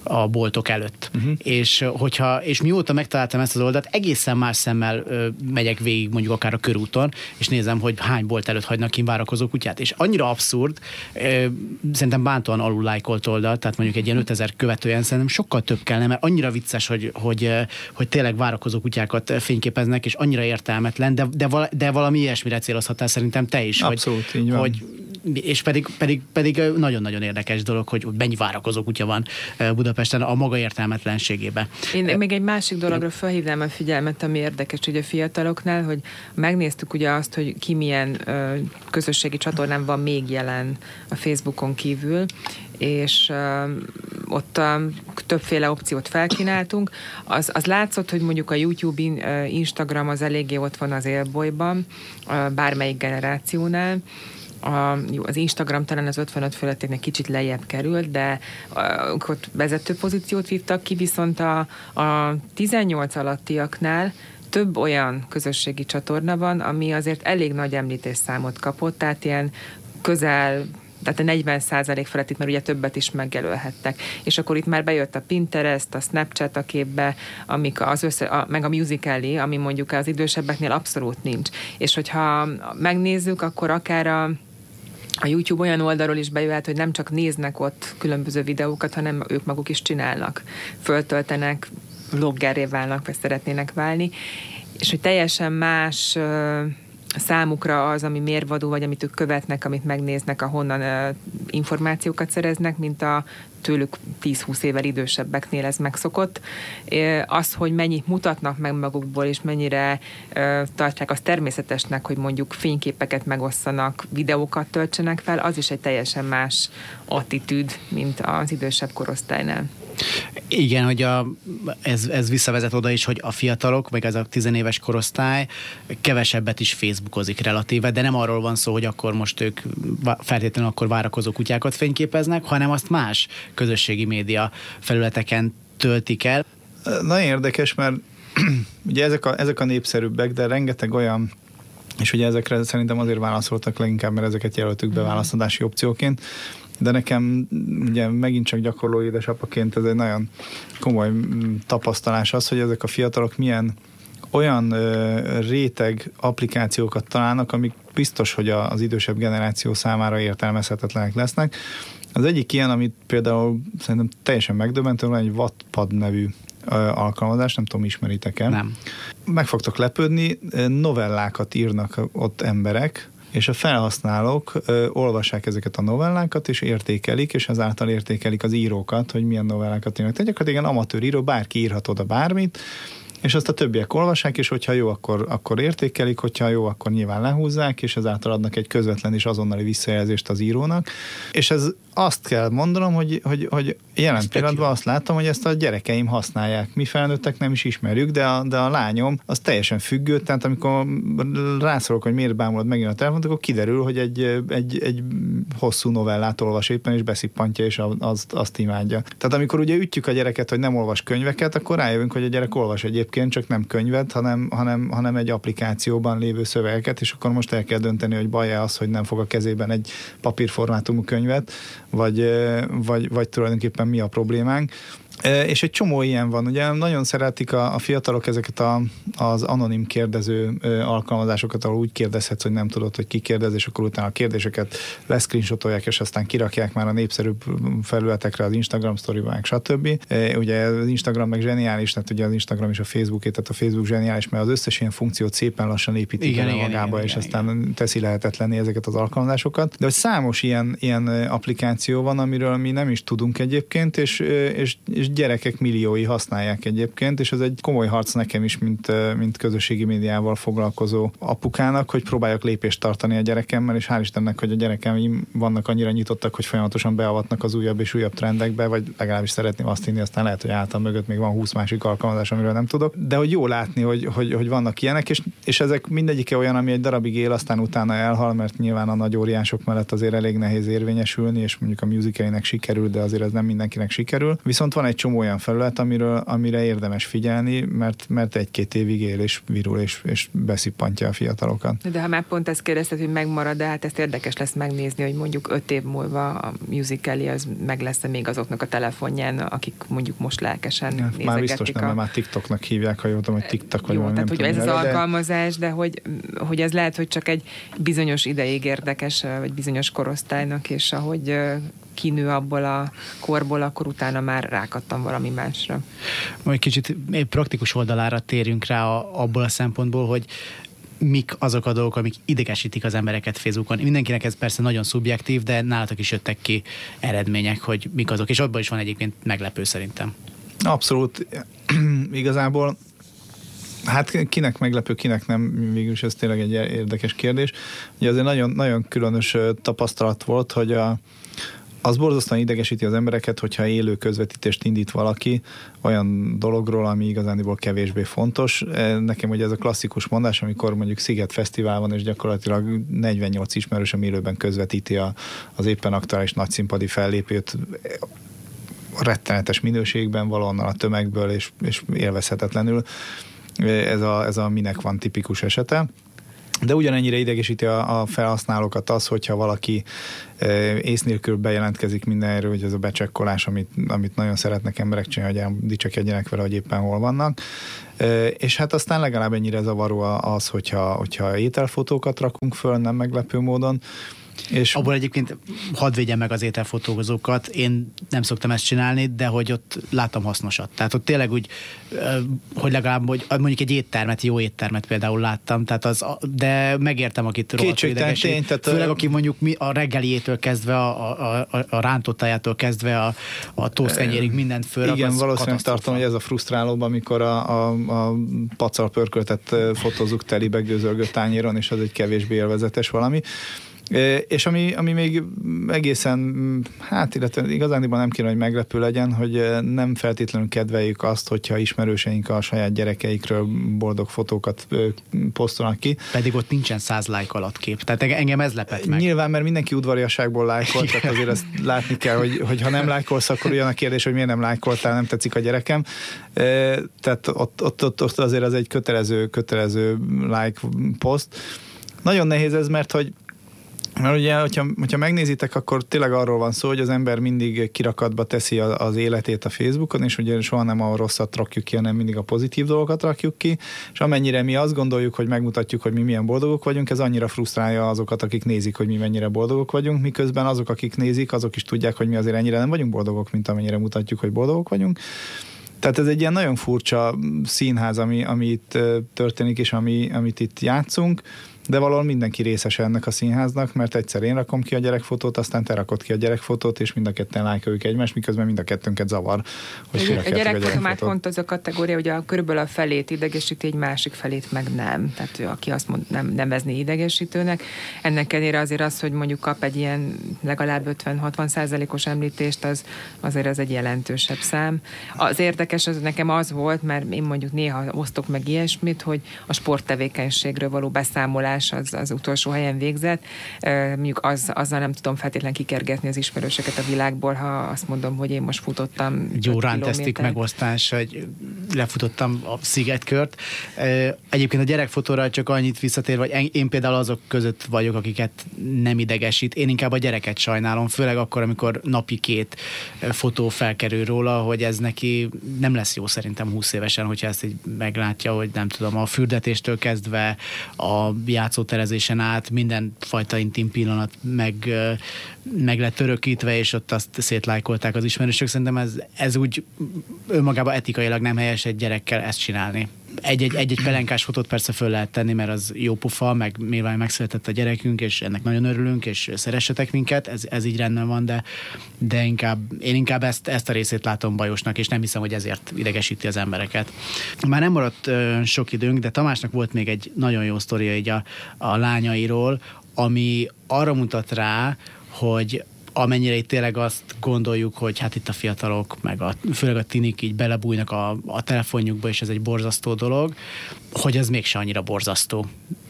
[SPEAKER 1] a boltok előtt. Uh-huh. És, hogyha, és mióta megtaláltam ezt az oldalt, egészen más szemmel ö, megyek végig mondjuk akár a körúton, és nézem, hogy hány bolt előtt hagynak ki várakozó kutyát. És annyira abszurd, ö, szerintem bántóan alul lájkolt oldal, tehát mondjuk egy ilyen 5000 követően szerintem sokkal több kellene, mert annyira vicces, hogy, hogy, hogy tényleg várakozó kutyákat fényképeznek, és annyira értelmetlen, de, de, vala, de valami ilyesmire célozhatál szerintem te is.
[SPEAKER 3] Abszolút,
[SPEAKER 1] hogy,
[SPEAKER 3] így van.
[SPEAKER 1] hogy és pedig, pedig, pedig nagyon-nagyon érdekes dolog, hogy mennyi várakozó kutya van Budapesten a maga értelmetlenségébe.
[SPEAKER 2] Én még egy másik dologra felhívnám a figyelmet, ami érdekes hogy a fiataloknál, hogy megnéztük ugye azt, hogy ki milyen ö, közösségi csatornán van még jelen a Facebookon kívül, és uh, ott uh, többféle opciót felkínáltunk. Az, az látszott, hogy mondjuk a YouTube, in, uh, Instagram az eléggé ott van az élbolyban, uh, bármelyik generációnál, a, az Instagram talán az 55 fölöttének kicsit lejjebb került, de uh, ott vezető pozíciót vívtak ki, viszont a, a 18 alattiaknál több olyan közösségi csatorna van, ami azért elég nagy említésszámot kapott, tehát ilyen közel tehát a 40 százalék felett itt már ugye többet is megjelölhettek. És akkor itt már bejött a Pinterest, a Snapchat a képbe, amik az össze, a, meg a Musical.ly, ami mondjuk az idősebbeknél abszolút nincs. És hogyha megnézzük, akkor akár a a YouTube olyan oldalról is bejöhet, hogy nem csak néznek ott különböző videókat, hanem ők maguk is csinálnak, föltöltenek, vloggeré válnak, vagy szeretnének válni, és hogy teljesen más számukra az, ami mérvadó, vagy amit ők követnek, amit megnéznek, ahonnan információkat szereznek, mint a tőlük 10-20 évvel idősebbeknél ez megszokott. Az, hogy mennyit mutatnak meg magukból, és mennyire tartják azt természetesnek, hogy mondjuk fényképeket megosszanak, videókat töltsenek fel, az is egy teljesen más attitűd, mint az idősebb korosztálynál.
[SPEAKER 1] Igen, hogy a, ez, ez visszavezet oda is, hogy a fiatalok, vagy ez a tizenéves korosztály kevesebbet is Facebookozik relatíve, de nem arról van szó, hogy akkor most ők feltétlenül akkor várakozó kutyákat fényképeznek, hanem azt más közösségi média felületeken töltik el.
[SPEAKER 3] Nagyon érdekes, mert ugye ezek a, ezek a népszerűbbek, de rengeteg olyan és ugye ezekre szerintem azért válaszoltak leginkább, mert ezeket jelöltük be mhm. válaszadási opcióként de nekem ugye megint csak gyakorló édesapaként ez egy nagyon komoly mm, tapasztalás az, hogy ezek a fiatalok milyen olyan ö, réteg applikációkat találnak, amik biztos, hogy a, az idősebb generáció számára értelmezhetetlenek lesznek. Az egyik ilyen, amit például szerintem teljesen megdöbbentő, van egy Wattpad nevű ö, alkalmazás, nem tudom, ismeritek-e?
[SPEAKER 1] Nem.
[SPEAKER 3] Meg fogtok lepődni, novellákat írnak ott emberek, és a felhasználók ö, olvassák ezeket a novellákat, és értékelik, és ezáltal értékelik az írókat, hogy milyen novellákat írnak. Tehát gyakorlatilag amatőr író, bárki írhat oda bármit, és azt a többiek olvassák, és hogyha jó, akkor, akkor értékelik, hogyha jó, akkor nyilván lehúzzák, és ezáltal adnak egy közvetlen és azonnali visszajelzést az írónak. És ez azt kell mondanom, hogy, hogy, hogy jelen pillanatban azt látom, hogy ezt a gyerekeim használják. Mi felnőttek nem is ismerjük, de a, de a lányom az teljesen függő, tehát amikor rászorok, hogy miért bámulod megint a telefont, akkor kiderül, hogy egy, egy, egy hosszú novellát olvas éppen, és beszippantja, és azt, azt imádja. Tehát amikor ugye ütjük a gyereket, hogy nem olvas könyveket, akkor rájövünk, hogy a gyerek olvas egyébként, csak nem könyvet, hanem, hanem, hanem egy applikációban lévő szövegeket, és akkor most el kell dönteni, hogy baj az, hogy nem fog a kezében egy papírformátumú könyvet, vagy, vagy, vagy tulajdonképpen mi a problémánk. És egy csomó ilyen van, ugye nagyon szeretik a, a fiatalok ezeket a, az anonim kérdező alkalmazásokat, ahol úgy kérdezhetsz, hogy nem tudod, hogy ki kérdez, és akkor utána a kérdéseket leszcreenshotolják, és aztán kirakják már a népszerűbb felületekre, az Instagram story stb. Ugye az Instagram meg zseniális, tehát ugye az Instagram és a Facebook, tehát a Facebook zseniális, mert az összes ilyen funkciót szépen lassan építi igen, igen, magába, igen, és igen, aztán igen. teszi lehetetlenné ezeket az alkalmazásokat. De hogy számos ilyen, ilyen applikáció van, amiről mi nem is tudunk egyébként, és, és, és gyerekek milliói használják egyébként, és ez egy komoly harc nekem is, mint, mint közösségi médiával foglalkozó apukának, hogy próbáljak lépést tartani a gyerekemmel, és hál' Istennek, hogy a gyerekeim vannak annyira nyitottak, hogy folyamatosan beavatnak az újabb és újabb trendekbe, vagy legalábbis szeretném azt hinni, aztán lehet, hogy által mögött még van 20 másik alkalmazás, amiről nem tudok. De hogy jó látni, hogy, hogy, hogy vannak ilyenek, és, és ezek mindegyike olyan, ami egy darabig él, aztán utána elhal, mert nyilván a nagy óriások mellett azért elég nehéz érvényesülni, és mondjuk a musicainek sikerül, de azért ez nem mindenkinek sikerül. Viszont van egy csomó olyan felület, amiről, amire érdemes figyelni, mert, mert egy-két évig él és virul és, és beszippantja a fiatalokat.
[SPEAKER 2] De ha már pont ezt kérdezted, hogy megmarad, de hát ezt érdekes lesz megnézni, hogy mondjuk öt év múlva a musical az meg lesz még azoknak a telefonján, akik mondjuk most lelkesen ja,
[SPEAKER 3] Már biztos nem, a... mert már TikToknak hívják, ha jól tudom, hogy TikTok vagy
[SPEAKER 2] Jó, tehát hogy ez az de... alkalmazás, de hogy, hogy ez lehet, hogy csak egy bizonyos ideig érdekes, vagy bizonyos korosztálynak, és ahogy kinő abból a korból, akkor utána már rákattam valami másra.
[SPEAKER 1] Majd kicsit egy praktikus oldalára térjünk rá a, abból a szempontból, hogy mik azok a dolgok, amik idegesítik az embereket Facebookon. Mindenkinek ez persze nagyon szubjektív, de nálatok is jöttek ki eredmények, hogy mik azok, és abban is van egyébként meglepő szerintem.
[SPEAKER 3] Abszolút. Igazából Hát kinek meglepő, kinek nem, végülis ez tényleg egy érdekes kérdés. Ugye azért nagyon, nagyon különös tapasztalat volt, hogy a, az borzasztóan idegesíti az embereket, hogyha élő közvetítést indít valaki olyan dologról, ami igazániból kevésbé fontos. E, nekem ugye ez a klasszikus mondás, amikor mondjuk Sziget Fesztivál van, és gyakorlatilag 48 ismerősöm élőben közvetíti a, az éppen aktuális nagyszínpadi fellépőt rettenetes minőségben, valahonnan a tömegből, és, és élvezhetetlenül. Ez a, ez a minek van tipikus esete. De ugyanennyire idegesíti a, a felhasználókat az, hogyha valaki ész nélkül bejelentkezik mindenről, hogy ez a becsekkolás, amit, amit nagyon szeretnek emberek csinálni, hogy dicsekedjenek vele, hogy éppen hol vannak. És hát aztán legalább ennyire zavaró az, hogyha, hogyha ételfotókat rakunk föl, nem meglepő módon,
[SPEAKER 1] és abból egyébként hadd védjem meg az ételfotózókat, én nem szoktam ezt csinálni, de hogy ott látom hasznosat. Tehát ott tényleg úgy, hogy legalább hogy mondjuk egy éttermet, jó éttermet például láttam, tehát az, de megértem, akit
[SPEAKER 3] Kétségtelen tény.
[SPEAKER 1] Tehát Főleg, aki mondjuk mi a reggeliétől kezdve, a, a, a, a rántottájától kezdve a, a tószkenyérig mindent föl.
[SPEAKER 3] Igen, valószínűleg tartom, hogy ez a frusztrálóbb, amikor a, a, a pacal pörköltet fotózunk telibe gőzölgő tányéron, és az egy kevésbé élvezetes valami. És ami, ami még egészen, hát illetve igazán nem kéne, hogy meglepő legyen, hogy nem feltétlenül kedveljük azt, hogyha ismerőseink a saját gyerekeikről boldog fotókat posztolnak ki.
[SPEAKER 1] Pedig ott nincsen száz lájk alatt kép. Tehát engem ez lepett meg.
[SPEAKER 3] Nyilván, mert mindenki udvariasságból lájkol, tehát azért ezt látni kell, hogy, hogy ha nem lájkolsz, akkor olyan a kérdés, hogy miért nem lájkoltál, nem tetszik a gyerekem. Tehát ott, ott, ott, ott azért az egy kötelező, kötelező like poszt. Nagyon nehéz ez, mert hogy mert ugye, hogyha, hogyha megnézitek, akkor tényleg arról van szó, hogy az ember mindig kirakatba teszi az életét a Facebookon, és ugye soha nem a rosszat rakjuk ki, hanem mindig a pozitív dolgokat rakjuk ki, és amennyire mi azt gondoljuk, hogy megmutatjuk, hogy mi milyen boldogok vagyunk, ez annyira frusztrálja azokat, akik nézik, hogy mi mennyire boldogok vagyunk, miközben azok, akik nézik, azok is tudják, hogy mi azért ennyire nem vagyunk boldogok, mint amennyire mutatjuk, hogy boldogok vagyunk. Tehát ez egy ilyen nagyon furcsa színház, ami, ami itt történik, és ami, amit itt játszunk de valahol mindenki részes ennek a színháznak, mert egyszer én rakom ki a gyerekfotót, aztán te rakod ki a gyerekfotót, és mind a ketten lájkoljuk egymást, miközben mind a kettőnket zavar,
[SPEAKER 2] hogy a, a gyerekfotó már pont az a kategória, hogy a, körülbelül a felét idegesíti, egy másik felét meg nem. Tehát ő, aki azt mond, nem nevezni idegesítőnek. Ennek ellenére azért az, hogy mondjuk kap egy ilyen legalább 50-60 százalékos említést, az azért az egy jelentősebb szám. Az érdekes az nekem az volt, mert én mondjuk néha osztok meg ilyesmit, hogy a sporttevékenységről való beszámolás kutatás az, az utolsó helyen végzett. Mondjuk az, azzal nem tudom feltétlenül kikergetni az ismerőseket a világból, ha azt mondom, hogy én most futottam.
[SPEAKER 1] Jó rántesztik megosztás, hogy lefutottam a szigetkört. Egyébként a gyerekfotóra csak annyit visszatér, vagy én például azok között vagyok, akiket nem idegesít. Én inkább a gyereket sajnálom, főleg akkor, amikor napi két fotó felkerül róla, hogy ez neki nem lesz jó szerintem 20 évesen, hogyha ezt így meglátja, hogy nem tudom, a fürdetéstől kezdve a játszóterezésen át minden fajta intim pillanat meg, meg lett örökítve, és ott azt szétlájkolták az ismerősök. Szerintem ez, ez úgy önmagában etikailag nem helyes egy gyerekkel ezt csinálni egy-egy, egy-egy pelenkás fotót persze föl lehet tenni, mert az jó pufa, meg nyilván megszületett a gyerekünk, és ennek nagyon örülünk, és szeressetek minket, ez, ez így rendben van, de, de inkább, én inkább ezt, ezt a részét látom bajosnak, és nem hiszem, hogy ezért idegesíti az embereket. Már nem maradt ö, sok időnk, de Tamásnak volt még egy nagyon jó sztoria így a, a lányairól, ami arra mutat rá, hogy amennyire itt tényleg azt gondoljuk, hogy hát itt a fiatalok, meg a, főleg a tinik így belebújnak a, a telefonjukba, és ez egy borzasztó dolog, hogy ez mégse annyira borzasztó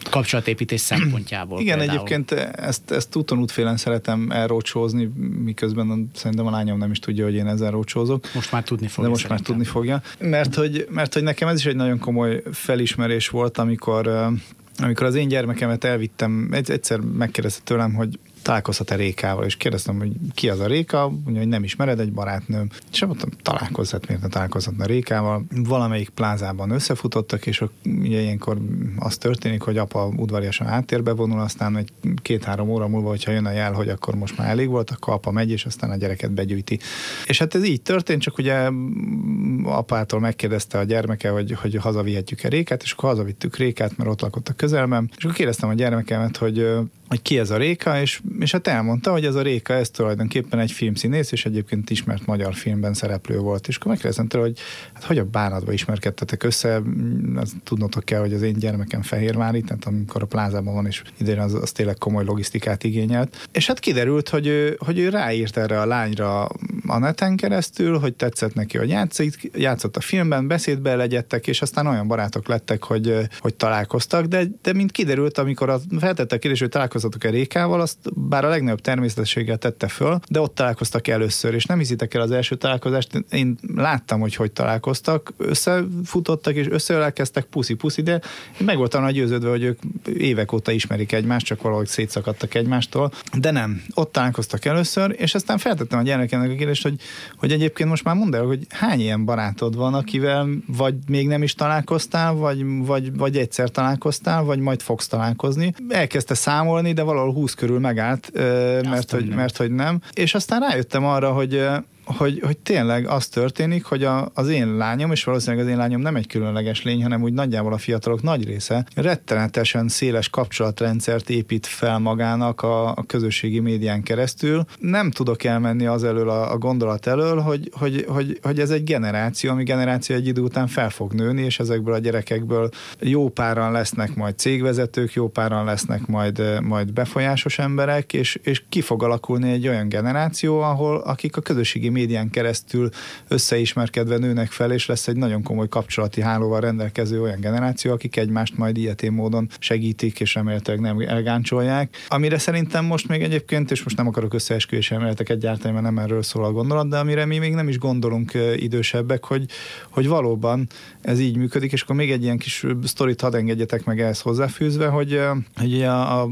[SPEAKER 1] kapcsolatépítés szempontjából.
[SPEAKER 3] Igen, például. egyébként ezt, ezt úton útfélen szeretem elrócsózni, miközben szerintem a lányom nem is tudja, hogy én ezzel rócsózok.
[SPEAKER 1] Most már tudni fogja.
[SPEAKER 3] De most szerintem. már tudni fogja. Mert hogy, mert hogy nekem ez is egy nagyon komoly felismerés volt, amikor amikor az én gyermekemet elvittem, egyszer megkérdezte tőlem, hogy találkozhat-e Rékával, és kérdeztem, hogy ki az a Réka, mondja, hogy nem ismered, egy barátnőm. És mondtam, találkozhat, miért ne találkozhatna Rékával. Valamelyik plázában összefutottak, és ugye ilyenkor az történik, hogy apa udvariasan áttérbe vonul, aztán egy két-három óra múlva, hogyha jön a jel, hogy akkor most már elég volt, akkor apa megy, és aztán a gyereket begyűjti. És hát ez így történt, csak ugye apától megkérdezte a gyermeke, hogy, hogy hazavihetjük-e Rékát, és akkor hazavittük Rékát, mert ott lakott a közelben, és akkor kérdeztem a gyermekemet, hogy hogy ki ez a Réka, és, és hát elmondta, hogy ez a Réka, ez tulajdonképpen egy filmszínész, és egyébként ismert magyar filmben szereplő volt. És akkor megkérdeztem tőle, hogy hát hogy a bánatba ismerkedtetek össze, azt tudnotok kell, hogy az én gyermekem Fehérvári, tehát amikor a plázában van, és idén az, az tényleg komoly logisztikát igényelt. És hát kiderült, hogy ő, hogy ő ráírt erre a lányra a neten keresztül, hogy tetszett neki, hogy játszik, játszott a filmben, beszédbe legyettek, és aztán olyan barátok lettek, hogy, hogy találkoztak, de, de mint kiderült, amikor a feltette a kérdés, hogy találkoztatok-e Rékával, azt bár a legnagyobb természetességgel tette föl, de ott találkoztak először, és nem hiszitek el az első találkozást, én láttam, hogy hogy találkoztak, összefutottak, és összeölelkeztek puszi-puszi, de én meg voltam nagy győződve, hogy ők évek óta ismerik egymást, csak valahogy szétszakadtak egymástól, de nem, ott találkoztak először, és aztán feltettem a gyermekemnek a kérdést, hogy, hogy egyébként most már mondd el, hogy hány ilyen barátod van, akivel vagy még nem is találkoztál, vagy, vagy, vagy egyszer találkoztál, vagy majd fogsz találkozni. Elkezdte számolni, de valahol 20 körül megállt, mert hogy, mert hogy nem. És aztán rájöttem arra, hogy hogy, hogy tényleg az történik, hogy a, az én lányom, és valószínűleg az én lányom nem egy különleges lény, hanem úgy nagyjából a fiatalok nagy része rettenetesen széles kapcsolatrendszert épít fel magának a, a közösségi médián keresztül. Nem tudok elmenni az elől a, a gondolat elől, hogy, hogy, hogy, hogy ez egy generáció, ami generáció egy idő után fel fog nőni, és ezekből a gyerekekből jó páran lesznek majd cégvezetők, jó páran lesznek majd, majd befolyásos emberek, és, és ki fog alakulni egy olyan generáció, ahol akik a közösségi médián keresztül összeismerkedve nőnek fel, és lesz egy nagyon komoly kapcsolati hálóval rendelkező olyan generáció, akik egymást majd ilyetén módon segítik, és remélhetőleg nem elgáncsolják. Amire szerintem most még egyébként, és most nem akarok összeesküvés elméletek egyáltalán, mert nem erről szól a gondolat, de amire mi még nem is gondolunk idősebbek, hogy, hogy valóban ez így működik, és akkor még egy ilyen kis sztorit hadd engedjetek meg ehhez hozzáfűzve, hogy, hogy a, a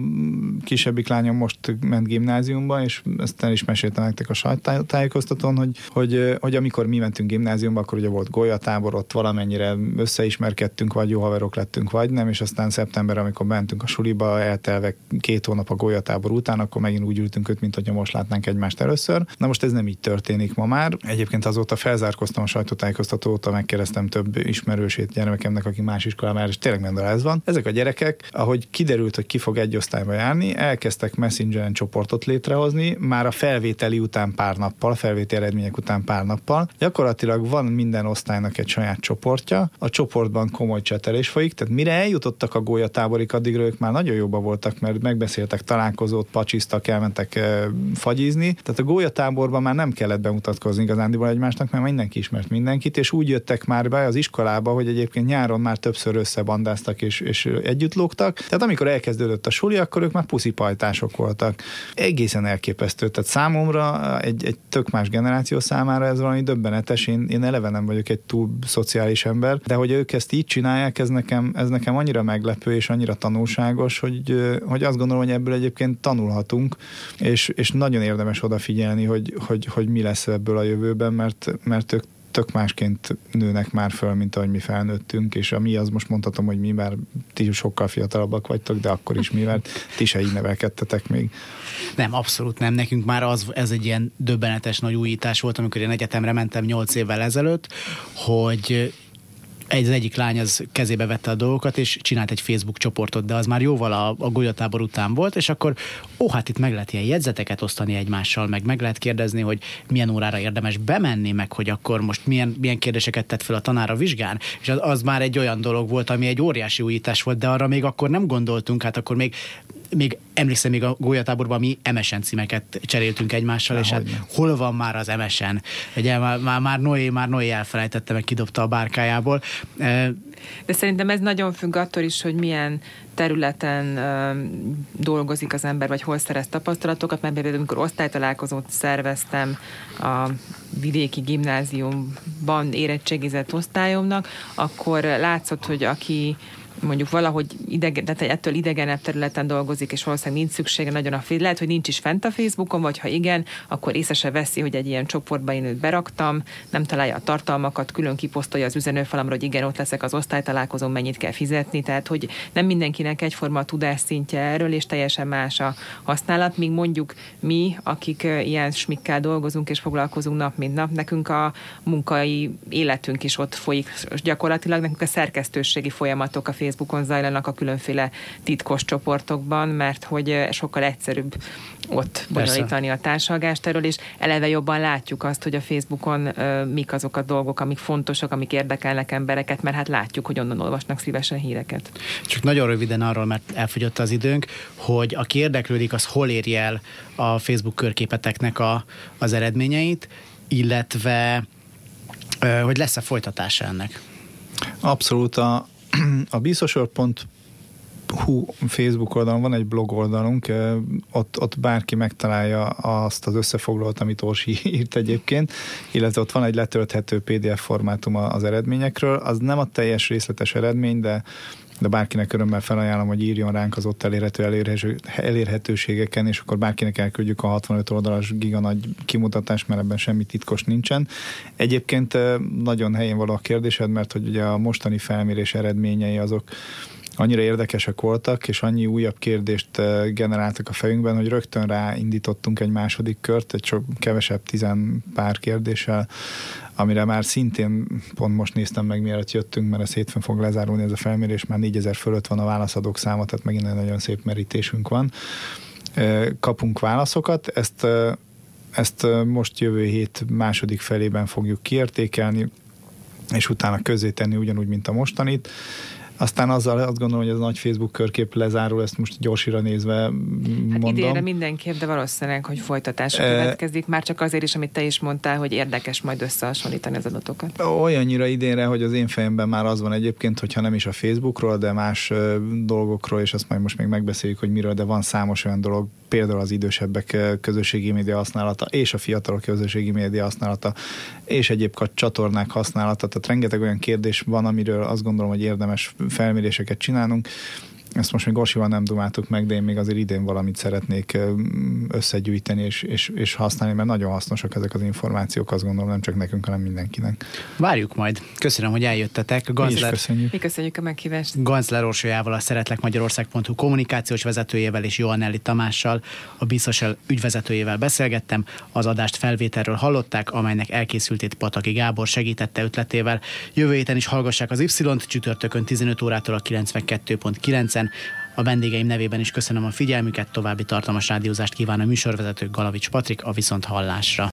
[SPEAKER 3] kisebbik lányom most ment gimnáziumba, és ezt el is meséltem nektek a sajtájékoztatón, Balaton, hogy, hogy, hogy amikor mi mentünk gimnáziumba, akkor ugye volt golyatábor, ott valamennyire összeismerkedtünk, vagy jó haverok lettünk, vagy nem, és aztán szeptember, amikor mentünk a suliba, eltelve két hónap a golyatábor után, akkor megint úgy ültünk őt, mint hogyha most látnánk egymást először. Na most ez nem így történik ma már. Egyébként azóta felzárkoztam a sajtótájékoztató óta, megkérdeztem több ismerősét gyermekemnek, aki más iskolában és tényleg ez van. Ezek a gyerekek, ahogy kiderült, hogy ki fog egy osztályba járni, elkezdtek messengeren csoportot létrehozni, már a felvételi után pár nappal, felvételi eredmények után pár nappal. Gyakorlatilag van minden osztálynak egy saját csoportja, a csoportban komoly csetelés folyik, tehát mire eljutottak a gólyatáborik, addigra ők már nagyon jobban voltak, mert megbeszéltek találkozót, pacsiztak, elmentek e, fagyizni. Tehát a gólyatáborban már nem kellett bemutatkozni igazándiból egymásnak, mert mindenki ismert mindenkit, és úgy jöttek már be az iskolába, hogy egyébként nyáron már többször összebandáztak és, és együtt lógtak. Tehát amikor elkezdődött a suli, akkor ők már puszipajtások voltak. Egészen elképesztő. Tehát számomra egy, egy tök más generáció generáció számára ez valami döbbenetes. Én, én eleve nem vagyok egy túl szociális ember, de hogy ők ezt így csinálják, ez nekem, ez nekem annyira meglepő és annyira tanulságos, hogy, hogy azt gondolom, hogy ebből egyébként tanulhatunk, és, és nagyon érdemes odafigyelni, hogy, hogy, hogy mi lesz ebből a jövőben, mert, mert ők tök másként nőnek már föl, mint ahogy mi felnőttünk, és a mi az most mondhatom, hogy mi már ti sokkal fiatalabbak vagytok, de akkor is mi, mert ti se így nevelkedtetek még.
[SPEAKER 1] Nem, abszolút nem. Nekünk már az, ez egy ilyen döbbenetes nagy újítás volt, amikor én egyetemre mentem 8 évvel ezelőtt, hogy egy, az egyik lány az kezébe vette a dolgokat, és csinált egy Facebook csoportot, de az már jóval a, a golyatábor után volt, és akkor ó, hát itt meg lehet ilyen jegyzeteket osztani egymással, meg meg lehet kérdezni, hogy milyen órára érdemes bemenni, meg hogy akkor most milyen, milyen kérdéseket tett fel a tanára vizsgán, és az, az már egy olyan dolog volt, ami egy óriási újítás volt, de arra még akkor nem gondoltunk, hát akkor még még emlékszem, még a gólyatáborban mi MSN címeket cseréltünk egymással, Há, és hát ne. hol van már az MSN? Ugye már, már, már Noé, már Noé elfelejtette, meg kidobta a bárkájából.
[SPEAKER 2] De szerintem ez nagyon függ attól is, hogy milyen területen uh, dolgozik az ember, vagy hol szerez tapasztalatokat, mert például amikor osztálytalálkozót szerveztem a vidéki gimnáziumban érettségizett osztályomnak, akkor látszott, hogy aki mondjuk valahogy idegen, tehát ettől idegenebb területen dolgozik, és valószínűleg nincs szüksége nagyon a fél. Lehet, hogy nincs is fent a Facebookon, vagy ha igen, akkor észre se veszi, hogy egy ilyen csoportba én őt beraktam, nem találja a tartalmakat, külön kiposztolja az üzenőfalamra, hogy igen, ott leszek az osztálytalálkozón, mennyit kell fizetni, tehát hogy nem mindenkinek egyforma a tudásszintje erről, és teljesen más a használat, míg mondjuk mi, akik ilyen smikkel dolgozunk és foglalkozunk nap mint nap, nekünk a munkai életünk is ott folyik, gyakorlatilag nekünk a szerkesztőségi folyamatok a Facebook Facebookon zajlanak a különféle titkos csoportokban, mert hogy sokkal egyszerűbb ott bonyolítani a társalgást erről, és eleve jobban látjuk azt, hogy a Facebookon uh, mik azok a dolgok, amik fontosak, amik érdekelnek embereket, mert hát látjuk, hogy onnan olvasnak szívesen híreket.
[SPEAKER 1] Csak nagyon röviden arról, mert elfogyott az időnk, hogy aki érdeklődik, az hol érje el a Facebook körképeteknek a, az eredményeit, illetve uh, hogy lesz-e folytatása ennek?
[SPEAKER 3] Abszolút a, a biztosor.hu Facebook oldalon van egy blog oldalunk, ott, ott bárki megtalálja azt az összefoglalót, amit Orsi írt egyébként, illetve ott van egy letölthető PDF formátum az eredményekről. Az nem a teljes részletes eredmény, de de bárkinek örömmel felajánlom, hogy írjon ránk az ott elérhető elérhető, elérhetőségeken, és akkor bárkinek elküldjük a 65 oldalas giga nagy kimutatást, mert ebben semmi titkos nincsen. Egyébként nagyon helyén való a kérdésed, mert hogy ugye a mostani felmérés eredményei azok annyira érdekesek voltak, és annyi újabb kérdést generáltak a fejünkben, hogy rögtön ráindítottunk egy második kört, egy sok kevesebb tizen pár kérdéssel, amire már szintén pont most néztem meg, mielőtt jöttünk, mert ez hétfőn fog lezárulni ez a felmérés, már 4000 fölött van a válaszadók száma, tehát megint egy nagyon szép merítésünk van. Kapunk válaszokat, ezt, ezt most jövő hét második felében fogjuk kiértékelni, és utána tenni ugyanúgy, mint a mostanit aztán azzal azt gondolom, hogy ez a nagy Facebook körkép lezárul, ezt most gyorsira nézve hát mondom.
[SPEAKER 2] Idénre mindenképp, de valószínűleg, hogy folytatás e... következik, már csak azért is, amit te is mondtál, hogy érdekes majd összehasonlítani az adatokat.
[SPEAKER 3] Olyannyira idénre, hogy az én fejemben már az van egyébként, hogyha nem is a Facebookról, de más dolgokról, és azt majd most még megbeszéljük, hogy miről, de van számos olyan dolog, például az idősebbek közösségi média használata, és a fiatalok közösségi média használata, és egyéb csatornák használata, tehát rengeteg olyan kérdés van, amiről azt gondolom, hogy érdemes felméréseket csinálnunk. Ezt most még Orsival nem dumáltuk meg, de én még azért idén valamit szeretnék összegyűjteni és, és, és használni, mert nagyon hasznosak ezek az információk, azt gondolom, nem csak nekünk, hanem mindenkinek.
[SPEAKER 1] Várjuk majd. Köszönöm, hogy eljöttetek.
[SPEAKER 3] Ganzler, Mi köszönjük.
[SPEAKER 2] Mi köszönjük a meghívást.
[SPEAKER 1] Ganzler Orsolyával, a Szeretlek Magyarország.hu kommunikációs vezetőjével és Joannelli Tamással, a biztos ügyvezetőjével beszélgettem. Az adást felvételről hallották, amelynek elkészültét Pataki Gábor segítette ötletével. Jövő héten is hallgassák az Y-t, csütörtökön 15 órától a 92.9 percen. A vendégeim nevében is köszönöm a figyelmüket, további tartalmas rádiózást kíván a műsorvezető Galavics Patrik a Viszont Hallásra.